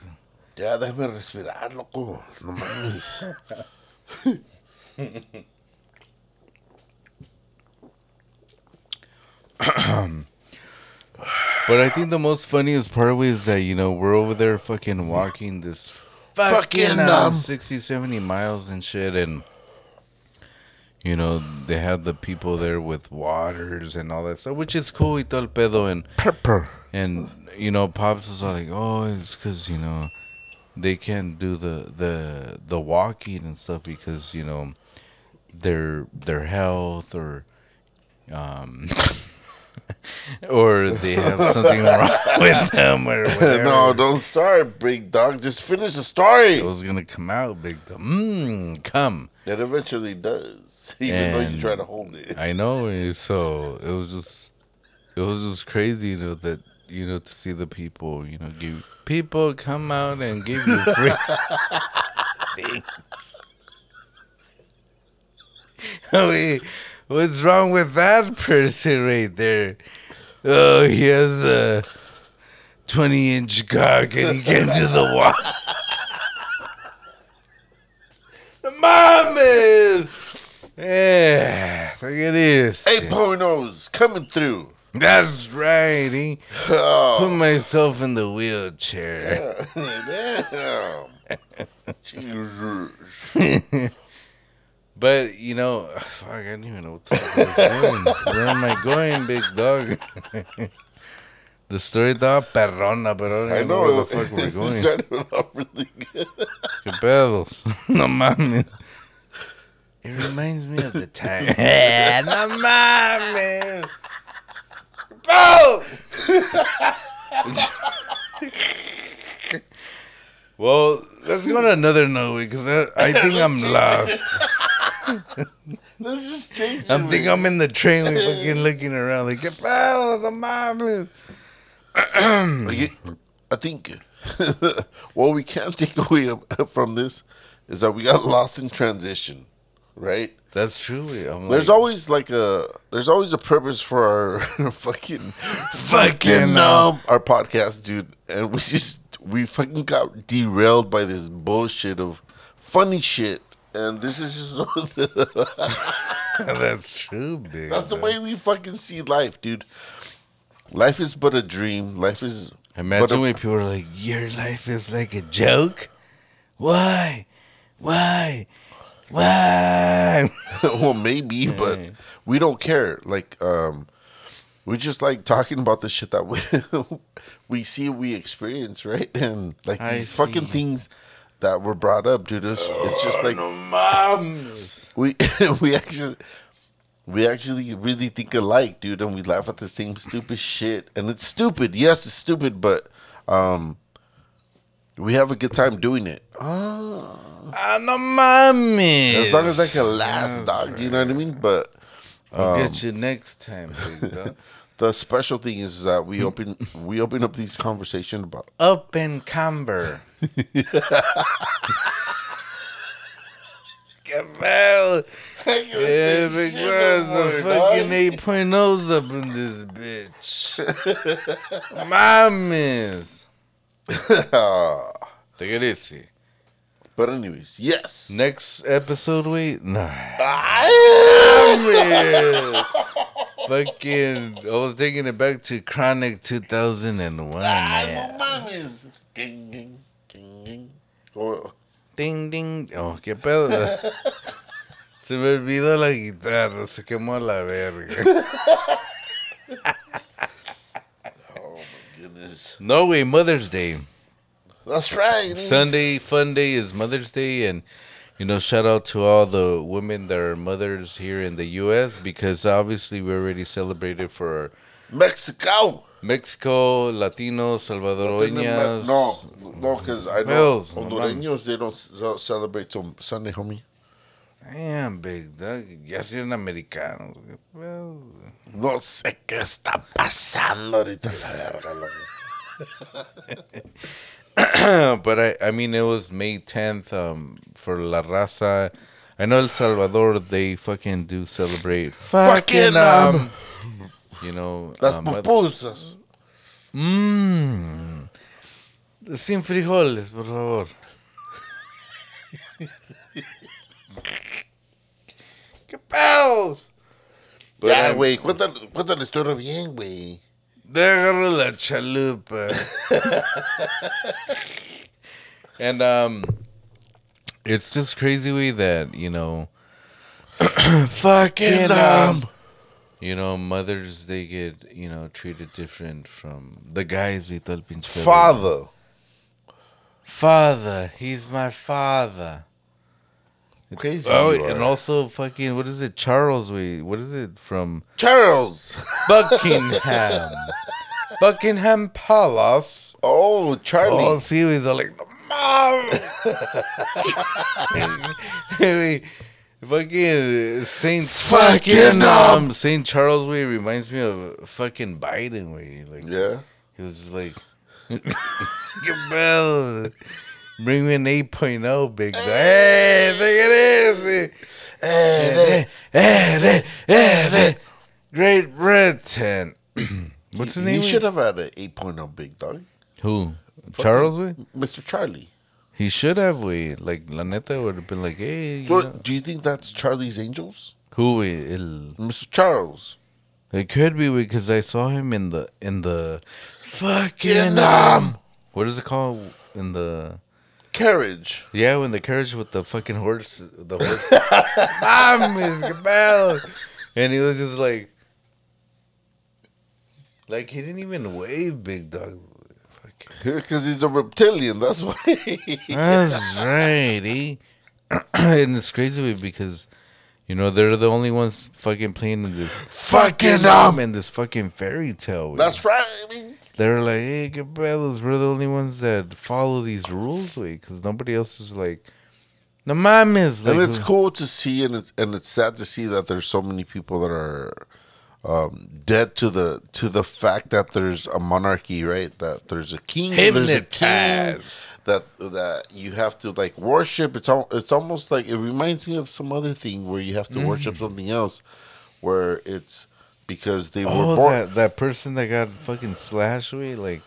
Ya, déjame respirar, loco. No mames. But I think the most funniest part is that, you know, we're over there fucking walking this fucking, Fucking, um, um, 60, 70 miles and shit. And, you know, they have the people there with waters and all that stuff, which is cool. Y todo el pedo. And, Pepper. and you know, Pops is all like, oh, it's because, you know, they can't do the, the, the walking and stuff because, you know, their, their health or, um, or they have something wrong with them or whatever. no, don't start, big dog. Just finish the story. It was gonna come out big. Dog. Mmm, come. It eventually does, even though you try to hold it. I know. eh, So it was just, it was just crazy, you know, that you know to see the people, you know, give people come out and give you free things. Wait, what's wrong with that person right there? Oh, he has a twenty-inch cock and he can't do the walk. Mames! Yeah, look at this. Eight pointos coming through. That's right. eh? Put Oh, myself in the wheelchair. damn. Jesus. But you know, fuck, I don't even know what the fuck I was doing. Where am I going, big dog? the story estaba perrona, pero I don't I know, know. where the fuck we're going. It started off really good. ¿Qué pedos? No mames. It reminds me of the time. no mames. Bro! well, let's go to another note because I, I think I'm lost. Let's just change I'm it. think I'm in the train. We fucking looking around like, ¿qué pedo? No mames. Like, I think what we can take away from this is that we got lost in transition, right? That's true. I'm There's like, always like a there's always a purpose for our fucking Fucking, um, our podcast, dude, and we just we fucking got derailed by this bullshit of funny shit, and this is just that's true, big. that's the way we fucking see life, dude. Life is but a dream. Life is Imagine a- when people are like, "Your life is like a joke." Why? Why? Why? well, maybe, but we don't care. Like, um, we just like talking about the shit that we we see, we experience, right? And like I these fucking see. things that were brought up, dude. It's, it's just like we we actually we actually really think alike, dude, and we laugh at the same stupid shit. And it's stupid. Yes, it's stupid, but um, we have a good time doing it. Ah, no mames. As long as I can last, That's dog. You know what I mean? But I'll get you next time, big dog. the special thing is that we open we open up these conversation about Up and camber. Cabal. Yeah, big boys, the fucking 8.0s up in this bitch. Mames. Take it easy. but anyways, yes. Next episode, wait, nah. Ah, Fucking, I was taking it back to Chronic 2001, ah, man. no mames. Ging, ging, ging, ging. Oh, Ding, ding. Oh, qué pedo. Se me olvidó la guitarra, se quemó la verga. oh, my goodness. No way, Mother's Day. That's right. Sunday, fun day is Mother's Day, and you know, shout out to all the women that are mothers here in the U.S. because obviously we already celebrated for Mexico. Mexico, Latinos, Salvadoreñas. No, no, because I know no Hondureños they don't celebrate till Sunday, homie. Damn, big dog. Ya son americanos. Well, No sé qué está pasando ahorita. la verga. but I, I mean, it was May 10th um, for La Raza. I know El Salvador, they fucking do celebrate. Fucking, um, you know, Las um, pupusas. Mmm. Sin frijoles, por favor. ¿Qué pedos? Ya, um, güey, cuéntale, cuéntale la historia bien, güey. Déjalo la chalupa. and um, it's just crazy way that you know, fucking um, you know, mothers they get you know treated different from the guys with el pinche. Father. Father, he's my father. Crazy. Oh, and also fucking what is it, Charles? Wait, what is it from Charles. Buckingham? Buckingham Palace. Oh, Charlie. Oh, see, he's all like, mom. Fucking Saint Fucking, fucking um, um Saint Charles way reminds me of fucking Biden way. Like yeah. he was just like, Bell, bring me an 8.0, big dog. Hey, look at this. Eh, eh, eh, eh, Great Britain. What's his He name? should have had an 8.0 big dog. Who? Charles way? Mr. Charlie. He should have we like La Neta would have been like, hey, you So, know. do you think that's Charlie's Angels? who we? El, Mr. Charles. it could be because I saw him in the in the fucking um, what is it called in the Carriage. yeah when the carriage with the fucking horse the horse Mames, Cabal. and he was just like like he didn't even wave big dog. Because he's a reptilian. That's why. That's right, eh? and it's crazy because, you know, they're the only ones fucking playing in this Fucking, um, um, in this fucking fairy tale. That's right. I mean, they're like, hey, Cabellos, we're the only ones that follow these rules, way, because nobody else is like, no mames, like, and it's cool to see, and it's and it's sad to see that there's so many people that are um, dead to the to the fact that there's a monarchy, right? That there's a king, there's a king that that you have to like worship. It's al- it's almost like it reminds me of some other thing where you have to worship something else, where it's because they were Oh, born that, that person that got fucking slashed, way, like,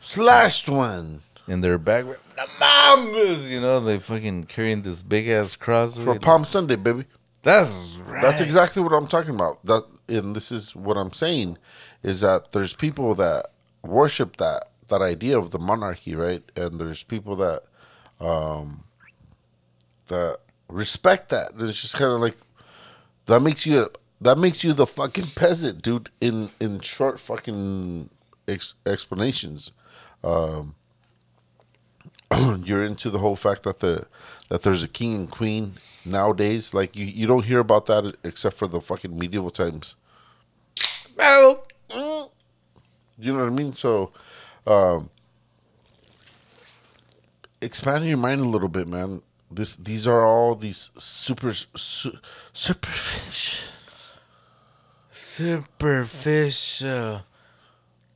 slashed one in their back, no mames, you know, they fucking carrying this big ass cross. for Palm Sunday, baby. That's right. That's exactly what I'm talking about. That and this is what I'm saying is that there's people that worship that that idea of the monarchy, right? And there's people that um that respect that. It's just kind of like that makes you that makes you the fucking peasant, dude. In in short fucking ex- explanations, um, you're into the whole fact that the that there's a king and queen nowadays. Like you, you don't hear about that except for the fucking medieval times. Well, You know what I mean? So, um, expanding your mind a little bit, man. This these are all these super su- superficial. Superficial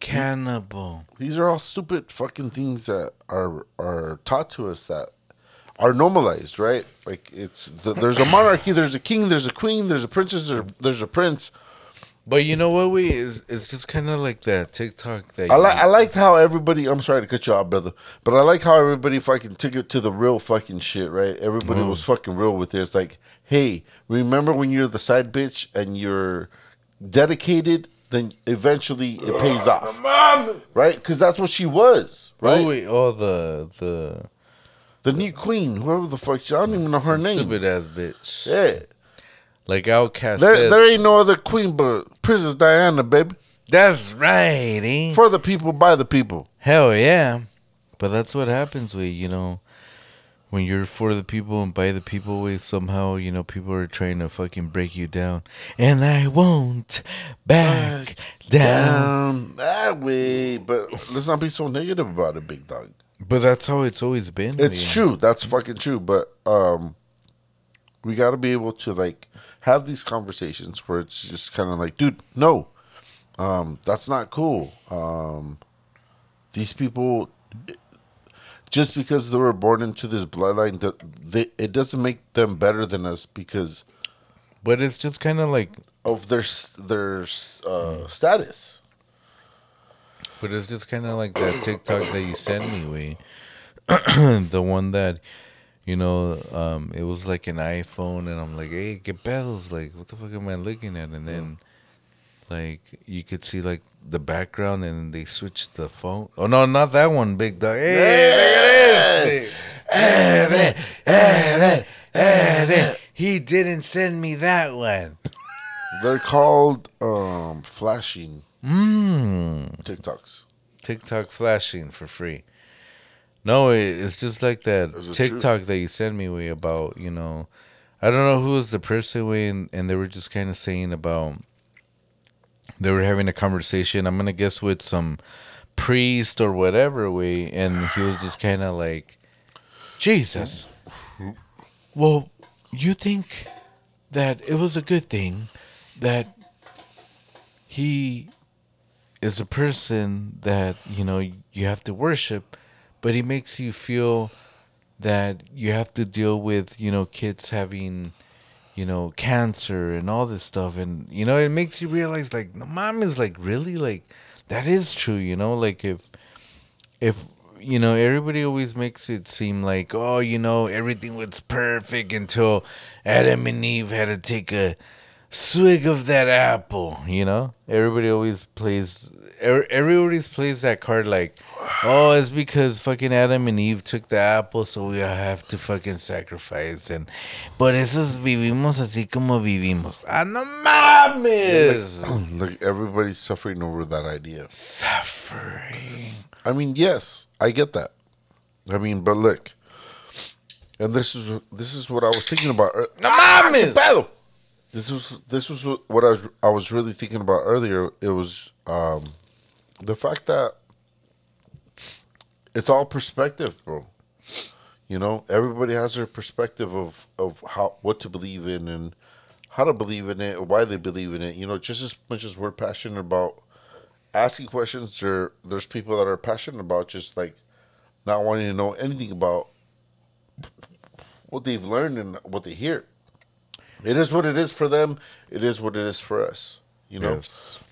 cannibal. These are all stupid fucking things that are are taught to us that are normalized, right? Like it's the, there's a monarchy, there's a king, there's a queen, there's a princess, there's, there's a prince. But you know what? We is it's just kind of like that TikTok that I like I liked how everybody. I'm sorry to cut you off, brother, but I like how everybody fucking took it to the real fucking shit, right? Everybody Mm. was fucking real with it. It's like, hey, remember when you're the side bitch and you're dedicated, then eventually it pays off, Mom! right? Because that's what she was, right? Oh wait, oh the the The new queen, whoever the fuck, she, I don't even know her name. stupid ass bitch. Yeah, Like Outcast there, says. there ain't no other queen but Princess Diana, baby. That's right, eh? For the people, by the people. Hell yeah. But that's what happens with, you know, when you're for the people and by the people way somehow, you know, people are trying to fucking break you down. And I won't back down. Down that way, but let's not be so negative about it, big dog. But that's how it's always been. It's Liam. true. That's fucking true. But um, we got to be able to like have these conversations where it's just kind of like, dude, no, um, that's not cool. Um, these people, just because they were born into this bloodline, they, it doesn't make them better than us because But it's just kind of like of their their uh, status. But it's just kind of like that TikTok that you sent me, we, the one that, you know, um, it was like an iPhone, and I'm like, hey, get bells, like, what the fuck am I looking at? And then like you could see like the background and they switched the phone. Oh no, not that one, big dog. Hey, there it is. He didn't send me that one. They're called um, flashing Mmm. TikToks. TikTok flashing for free. No, it's just like that Is TikTok that you sent me way about, you know, I don't know who was the person way, and, and they were just kind of saying about, they were having a conversation, I'm to guess with some priest or whatever way, and he was just kind of like, Jesus, well, you think that it was a good thing that he is a person that you know you have to worship but he makes you feel that you have to deal with you know kids having you know cancer and all this stuff. And you know it makes you realize like mom is like really like that is true you know? Like if if you know everybody always makes it seem like oh you know everything was perfect until adam and eve had to take a swig of that apple you know? Everybody always plays everybody's plays that card like oh it's because fucking adam and eve took the apple so we have to fucking sacrifice and por eso vivimos así como vivimos ah no mames like everybody's suffering over that idea. suffering I mean, yes, I get that. I mean, but look, and this is this is what I was thinking about. no mames Pedo! This was this was what I was I was really thinking about earlier. It was um, the fact that it's all perspective, bro. You know, everybody has their perspective of of how what to believe in and how to believe in it, why they believe in it. You know, just as much as we're passionate about asking questions, there there's people that are passionate about just like not wanting to know anything about what they've learned and what they hear. It is what it is for them. It is what it is for us. You know, yes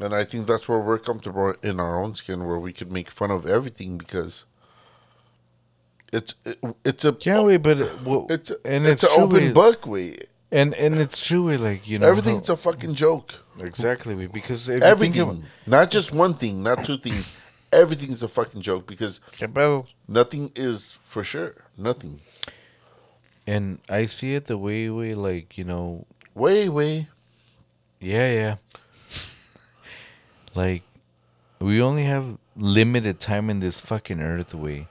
and I think that's where we're comfortable in our own skin, where we could make fun of everything because it's it, it's a yeah wait but well, it's a, and it's, it's, an open we- book. We and and it's true we like you know everything's how- a fucking joke. exactly we because if you think Everything, of- not just one thing, not two things. Everything's a fucking joke because ¿Qué nothing is for sure. Nothing. And I see it the way we like, you know, Way, way. yeah, yeah. Like we only have limited time in this fucking earth way.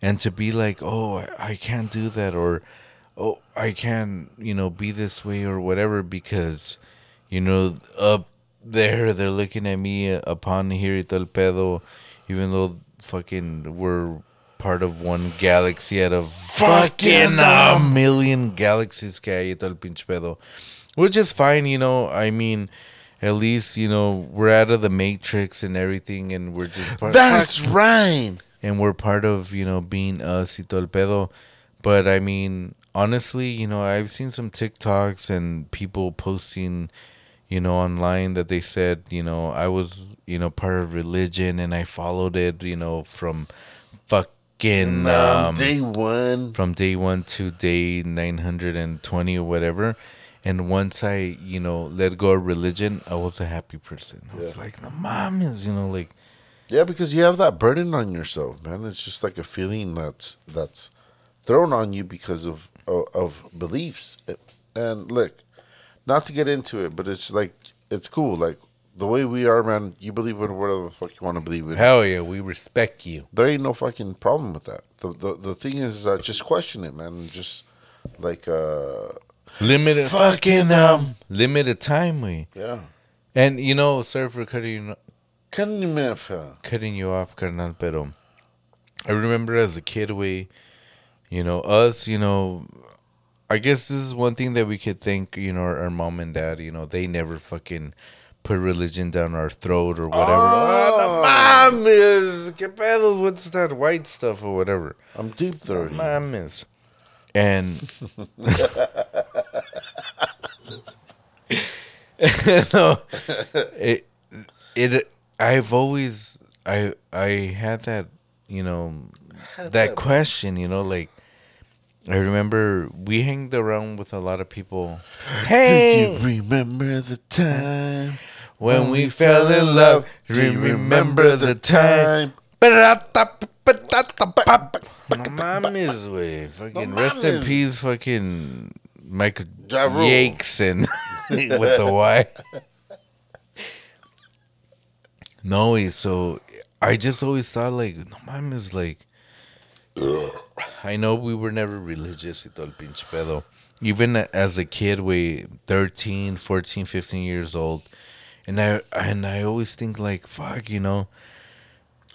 And to be like, "Oh, I, can't do that," or "Oh, I can't," you know, be this way or whatever because, you know, up there they're looking at me upon here y el pedo, even though fucking we're part of one galaxy out of fucking a million galaxies que pedo. Which is fine, you know. I mean, at least, you know, we're out of the matrix and everything and we're just part That's right. and we're part of you know being us y todo el pedo but i mean honestly you know i've seen some tiktoks and people posting you know online that they said you know i was you know part of religion and i followed it you know from fucking Um, um, day one. from day one to day 920 or whatever and once i you know let go of religion i was a happy person i was Yeah. like no mames you know like Yeah, because you have that burden on yourself, man. It's just like a feeling that's that's thrown on you because of of, of beliefs. And look, not to get into it, but it's like it's cool. Like the way we are, man. You believe in whatever the fuck you want to believe in. hell yeah we respect you There ain't no fucking problem with that. The the, the thing is, uh, just question it, man. Just like uh, limited Fucking, um, limited time we yeah. and you know sorry for cutting you uh, cutting you off carnal pero i remember as a kid we you know us you know i guess this is one thing that we could thank you know our, our mom and dad you know they never fucking put religion down our throat or whatever Oh. oh, no mames que pedo what's that white stuff or whatever I'm deep throaty. mames and no, it it I've always I I had that you know that question you know like I remember we hanged around with a lot of people. Hey, do you remember the time when we fell in love. Re- Remember the time. No mames, güey. Fucking No rest in peace, fucking Michael Ja Yakes and with the Y. No, güey, so I just always thought like, no is like, I know we were never religious y todo el pinche pedo. Even as a kid, we 13, 14, 15 years old. And I and I always think like, fuck, you know,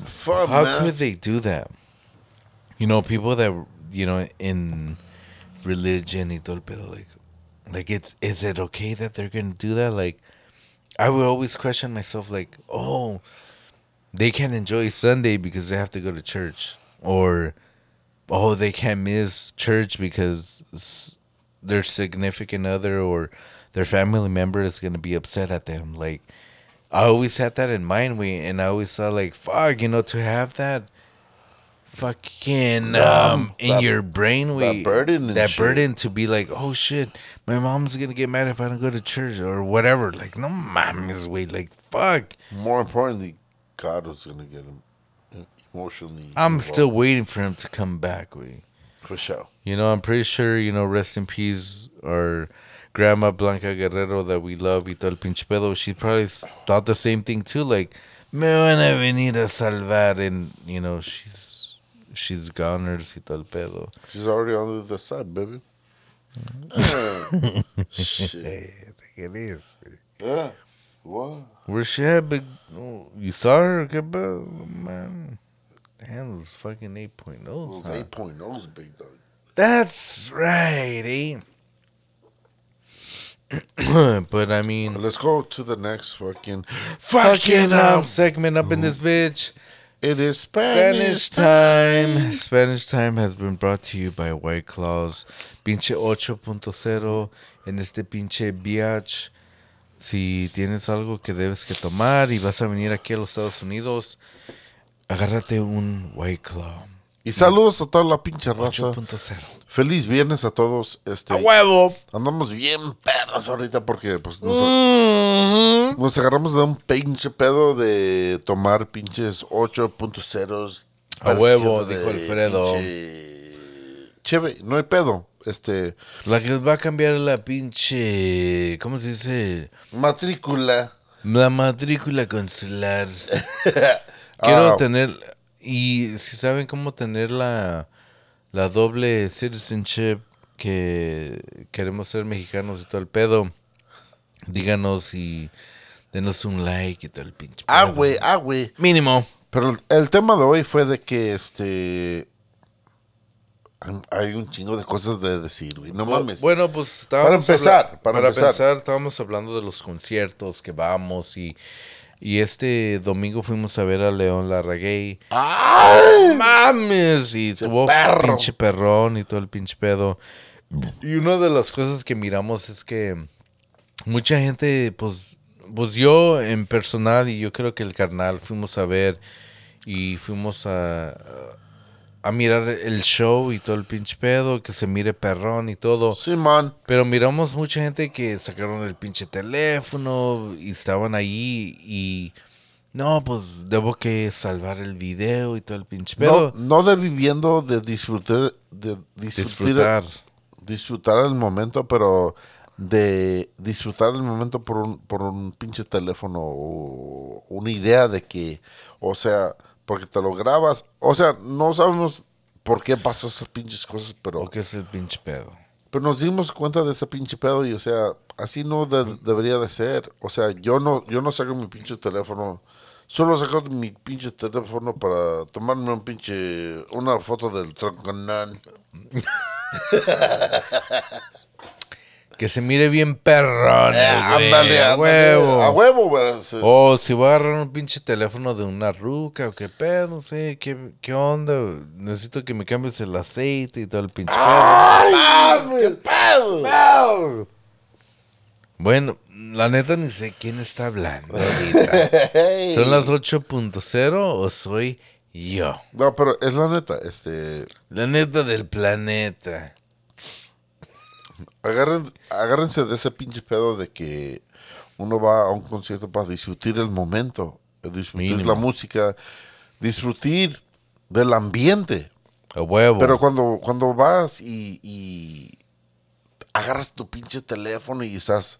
Fuck, how man. could they do that? You know, people that you know in religion y todo el pedo, like, like it's is it okay that they're gonna do that? Like, I would always question myself, like, oh, they can't enjoy Sunday because they have to go to church, or oh, they can't miss church because their significant other or their family member is gonna be upset at them. Like, I always had that in mind, we and I always thought like, fuck, you know, to have that fucking um in that- your brain, we that burden that shit. burden to be like, oh shit, my mom's gonna get mad if I don't go to church or whatever. Like, no mames, wait, like fuck. More importantly, God was gonna get him emotionally. I'm involved. still waiting for him to come back, we. for sure. You know, I'm pretty sure, you know, rest in peace, our grandma Blanca Guerrero that we love y el pinche pedo. She probably thought the same thing too, like, me van a venir a salvar, and, you know, she's she's goners y todo el pedo. She's already on the other side, baby. Mm-hmm. Uh, shit. It is. Yeah. What? Where's she at, big? Oh, you saw her? ¿Qué pedo? Man. Damn, those fucking 8.0s. Those huh? 8.0s, big dog. That's right, eh? but I mean, Let's go to the next fucking fucking um, segment up in this bitch. It is Spanish Spanish time. Spanish time has been brought to you by White Claws. Pinche 8.0 en este pinche biatch. Si tienes algo que debes que tomar y vas a venir aquí a los Estados Unidos, agárrate un White Claw. Y saludos a toda la pinche raza. 8.0. Feliz viernes a todos. Este, ¡A huevo! andamos bien pedos ahorita porque pues nos, nos agarramos de un pinche pedo de tomar pinches 8.0 A huevo, dijo Alfredo. Cheve, no hay pedo. Este, La que va a cambiar la pinche. ¿Cómo se dice? matrícula. La matrícula consular. Quiero Ah. tener. Y si saben cómo tener la, la doble citizenship, que queremos ser mexicanos y todo el pedo, díganos y denos un like y todo el pinche. Ah, güey, ah, güey. Mínimo. Pero el, el tema de hoy fue de que este. Hay un chingo de cosas de decir, güey. No mames. Bueno, pues estábamos Para empezar, habla- para para empezar. estábamos hablando de los conciertos que vamos y, y este domingo fuimos a ver a León Larraguey. ¡Ay! mames y tuvo perro. pinche perrón y todo el pinche pedo. Y una de las cosas que miramos es que mucha gente, pues, pues yo en personal y yo creo que el carnal fuimos a ver y fuimos a, a mirar el show y todo el pinche pedo, que se mire perrón y todo. Simón. Pero miramos mucha gente que sacaron el pinche teléfono y estaban ahí y... No, pues debo que salvar el video y todo el pinche No, pedo. no de viviendo, de disfrutar, de disfrutar, Disfrutar. disfrutar el momento, pero de disfrutar el momento por un, por un pinche teléfono o una idea de que, o sea, porque te lo grabas, o sea, no sabemos por qué pasan esas pinches cosas, pero, ¿O qué es el pinche pedo? pero nos dimos cuenta de ese pinche pedo y, o sea, así no de- debería de ser, o sea, yo no, yo no saco mi pinche teléfono. Solo saco mi pinche teléfono para tomarme un pinche una foto del troncanán. Que se mire bien perrón, Eh, ándale, a huevo. A huevo, güey. Sí. O si voy a agarrar un pinche teléfono de una ruca o qué pedo, no sé, qué, qué onda. Necesito que me cambies el aceite y todo el pinche ¡Ay! ¡Qué pedo! pedo. Bueno, la neta ni sé quién está hablando ahorita. ¿Son las 8.0 o soy yo? No, pero es la neta, este. La neta del planeta. Agarren, agárrense de ese pinche pedo de que uno va a un concierto para disfrutar el momento, eh, disfrutar Mínimo. la música, disfrutar del ambiente. A huevo. Pero cuando, cuando vas y, y agarras tu pinche teléfono y estás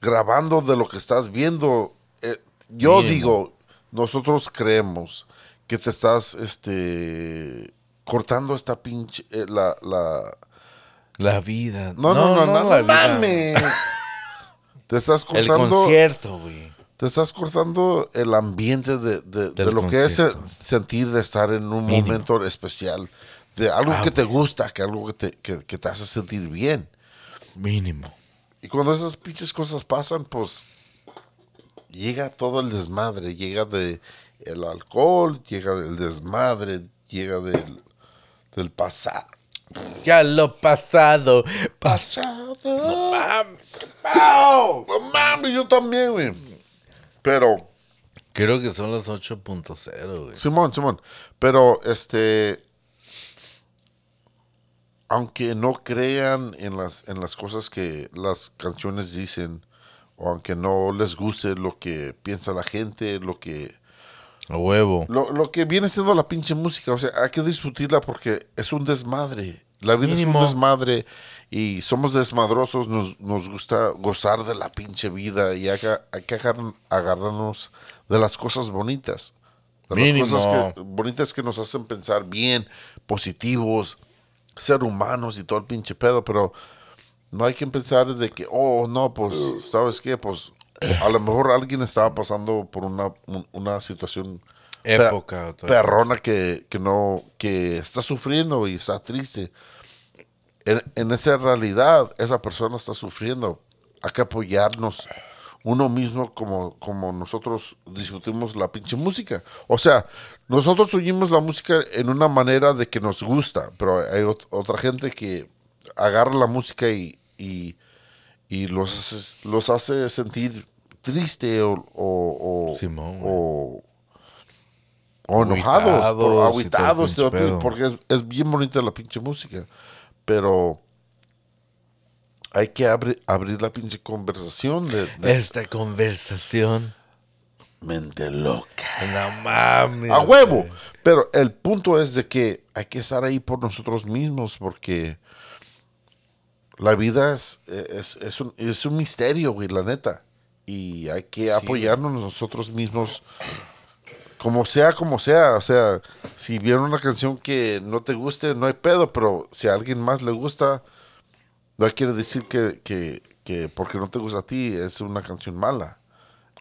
grabando de lo que estás viendo, eh, yo Mínimo. digo, nosotros creemos que te estás este cortando esta pinche eh, la, la la vida. no no no no, no, la vida. mames. te estás El cortando concierto, güey. te estás cortando el ambiente de, de- lo que es sentir de estar en un Mínimo. momento especial, de algo Ah, que te gusta, que algo que te, que, que te hace sentir bien. Mínimo. Y cuando esas pinches cosas pasan, pues llega todo el desmadre, llega de el alcohol, llega del desmadre, llega del, del pasado. Ya lo pasado. Pasado. No mames. ¡Pau! No mames, yo también, güey. Pero Creo que son las 8.0, güey. Simón, Simón. Pero este. Aunque no crean en las, en las cosas que las canciones dicen, o aunque no les guste lo que piensa la gente, lo que. A huevo. Lo, lo que viene siendo la pinche música, o sea, hay que disfrutarla porque es un desmadre. La vida es un desmadre y somos desmadrosos, nos, nos gusta gozar de la pinche vida y hay que, hay que agar- agarrarnos de las cosas bonitas. De Mínimo. las cosas que- bonitas que nos hacen pensar bien, positivos, ser humanos y todo el pinche pedo, pero no hay que pensar de que, oh, no, pues, ¿sabes qué? Pues a lo mejor alguien estaba pasando por una, un- una situación Época. perrona que, que no, que está sufriendo y está triste. En, en esa realidad, esa persona está sufriendo. Hay que apoyarnos uno mismo como, como nosotros discutimos la pinche música. O sea, nosotros oímos la música en una manera de que nos gusta, pero hay ot- otra gente que agarra la música y, y, y los, hace, los hace sentir triste o, o, o, Simón, o, o enojados, pedo. porque es, es bien bonita la pinche música, pero hay que abrir, abrir la pinche conversación de, de Esta conversación. mente loca. No mames. A huevo. Pero el punto es de que hay que estar ahí por nosotros mismos porque la vida es, es, es un, es un misterio, güey, la neta. Y hay que apoyarnos nosotros mismos como sea, como sea. O sea, si viene una canción que no te guste, no hay pedo, pero si a alguien más le gusta, no quiere decir que, que, que porque no te gusta a ti es una canción mala.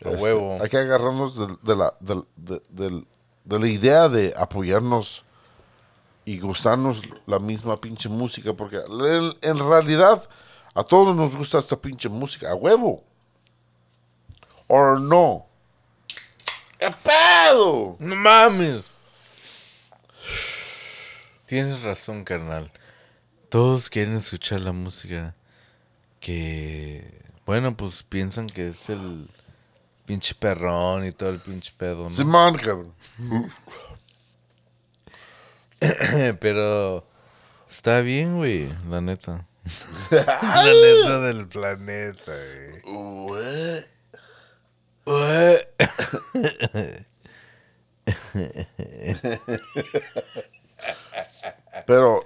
A huevo. Hay que agarrarnos de, de la, de, del- de la idea de apoyarnos y gustarnos la misma pinche música, porque en, en realidad a todos nos gusta esta pinche música, a huevo. O no. ¡Qué pedo! No mames. Tienes razón, carnal. Todos quieren escuchar la música que, bueno, pues piensan que es el pinche perrón y todo el pinche pedo, ¿no? Simón, cabrón. Pero está bien, güey, la neta. la neta del planeta, güey. Pero,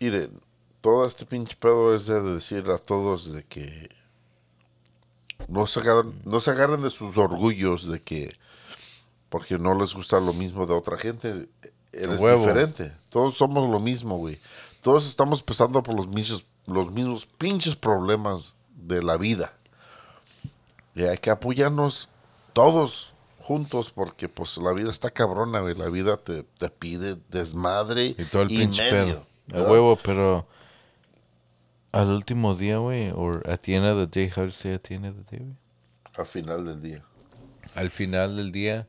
miren, todo este pinche pedo es de decir a todos de que no se agarren, no se agarren de sus orgullos de que porque no les gusta lo mismo de otra gente, eres huevo. diferente. Todos somos lo mismo, güey. Todos estamos pasando por los mismos, los mismos pinches problemas de la vida. Y hay que apoyarnos todos juntos porque pues la vida está cabrona, güey. La vida te, te pide desmadre Y todo el pinche medio, pedo. A huevo, pero al último día, güey, o at the end of the day, how do you say at the end of the day, güey? Al final del día. Al final del día,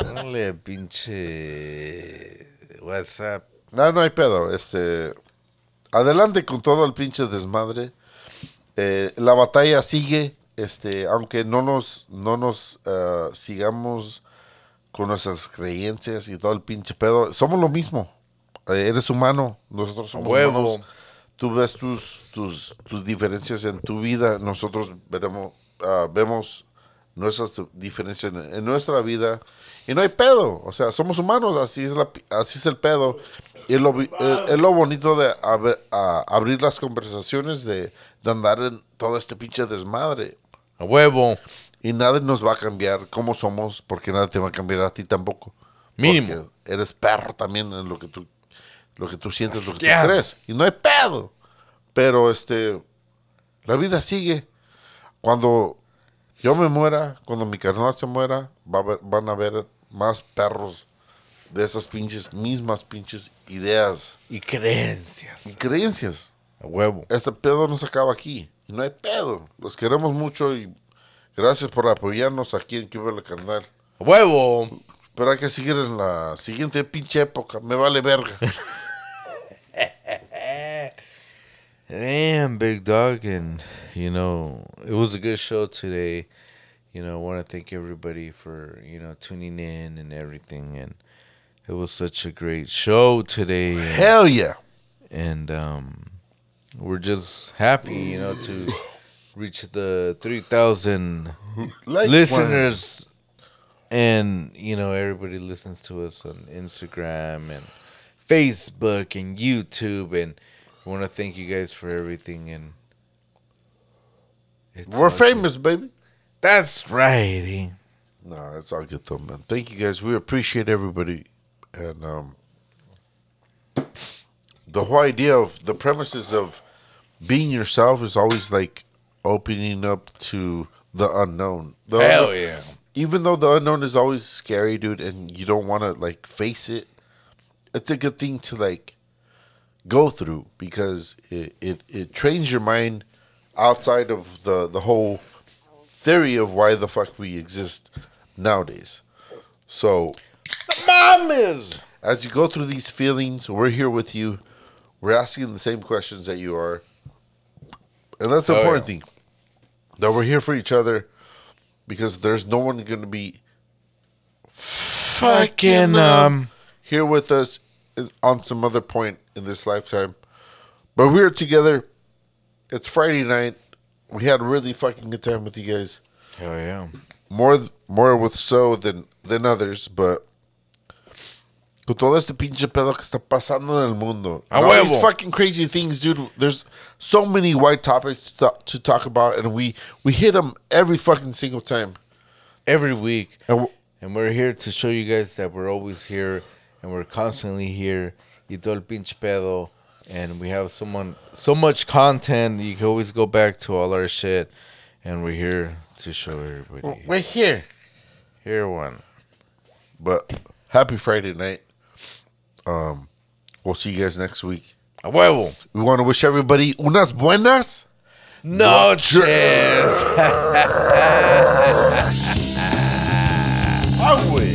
Dale, pinche WhatsApp. No, no hay pedo. Este, adelante con todo el pinche desmadre. Eh, la batalla sigue. Este, aunque no nos, no nos eh, sigamos con nuestras creencias y todo el pinche pedo, somos lo mismo. Eh, eres humano, nosotros somos Huevo. humanos. Tú ves tus, tus, tus diferencias en tu vida, nosotros veremos, ah, vemos nuestras diferencias en, nuestra vida y no hay pedo. O sea, somos humanos, así es, la, así es el pedo. Y es lo, es, lo bonito de abe- a- abrir las conversaciones, de, de andar en todo este pinche desmadre. A huevo. Y nada nos va a cambiar cómo somos, porque nada te va a cambiar a ti tampoco. Mínimo. Porque eres perro también en lo que tú, lo que tú sientes, lo que tú crees. Y no hay pedo. Pero este, la vida sigue. Cuando yo me muera, cuando mi carnal se muera, va a haber- van a haber más perros de esas pinches, mismas pinches ideas Y creencias. y creencias A huevo. este pedo no se acaba aquí. Y no hay pedo. Los queremos mucho y gracias por apoyarnos aquí en Cuba el Canal. A huevo. Pero hay que seguir en la siguiente pinche época. Me vale verga. Damn, big dog. And, you know, it was a good show today. You know, I want to thank everybody for, you know, tuning in and everything. And it was such a great show today. And, Hell yeah. and um, we're just happy, you know, to reach the 3,000 Like listeners. And, you know, everybody listens to us on Instagram and Facebook and YouTube. And I want to thank you guys for everything. And it's We're famous, baby. That's right. eh? No, it's all good though, man. Thank you guys. We appreciate everybody. And um the whole idea of the premises of being yourself is always like opening up to the unknown. The Hell unknown- yeah. even though the unknown is always scary, dude, and you don't want to like face it, it's a good thing to like go through because it, it, it trains your mind outside of the, the whole theory of why the fuck we exist nowadays. So the Mom is. as you go through these feelings, we're here with you. We're asking the same questions that you are. And that's the Oh, important yeah. thing. That we're here for each other because there's no one going to be Fucking, um, here with us on some other point in this lifetime. But we're together. It's Friday night. We had a really fucking good time with you guys. Hell yeah. More more with so than than others, but con todo este pinche pedo que está pasando en el mundo. A all these fucking crazy things, dude. There's so many white topics to talk, to talk about, and we we hit them every fucking single time. Every week. And w- And we're here to show you guys that we're always here and we're constantly here. Y todo el pinche pedo. And we have someone so much content. You can always go back to all our shit. And we're here to show everybody. we're here. Here one. But happy Friday night. Um, we'll see you guys next week. A huevo. We want to wish everybody unas buenas. Noches. Ah, güey.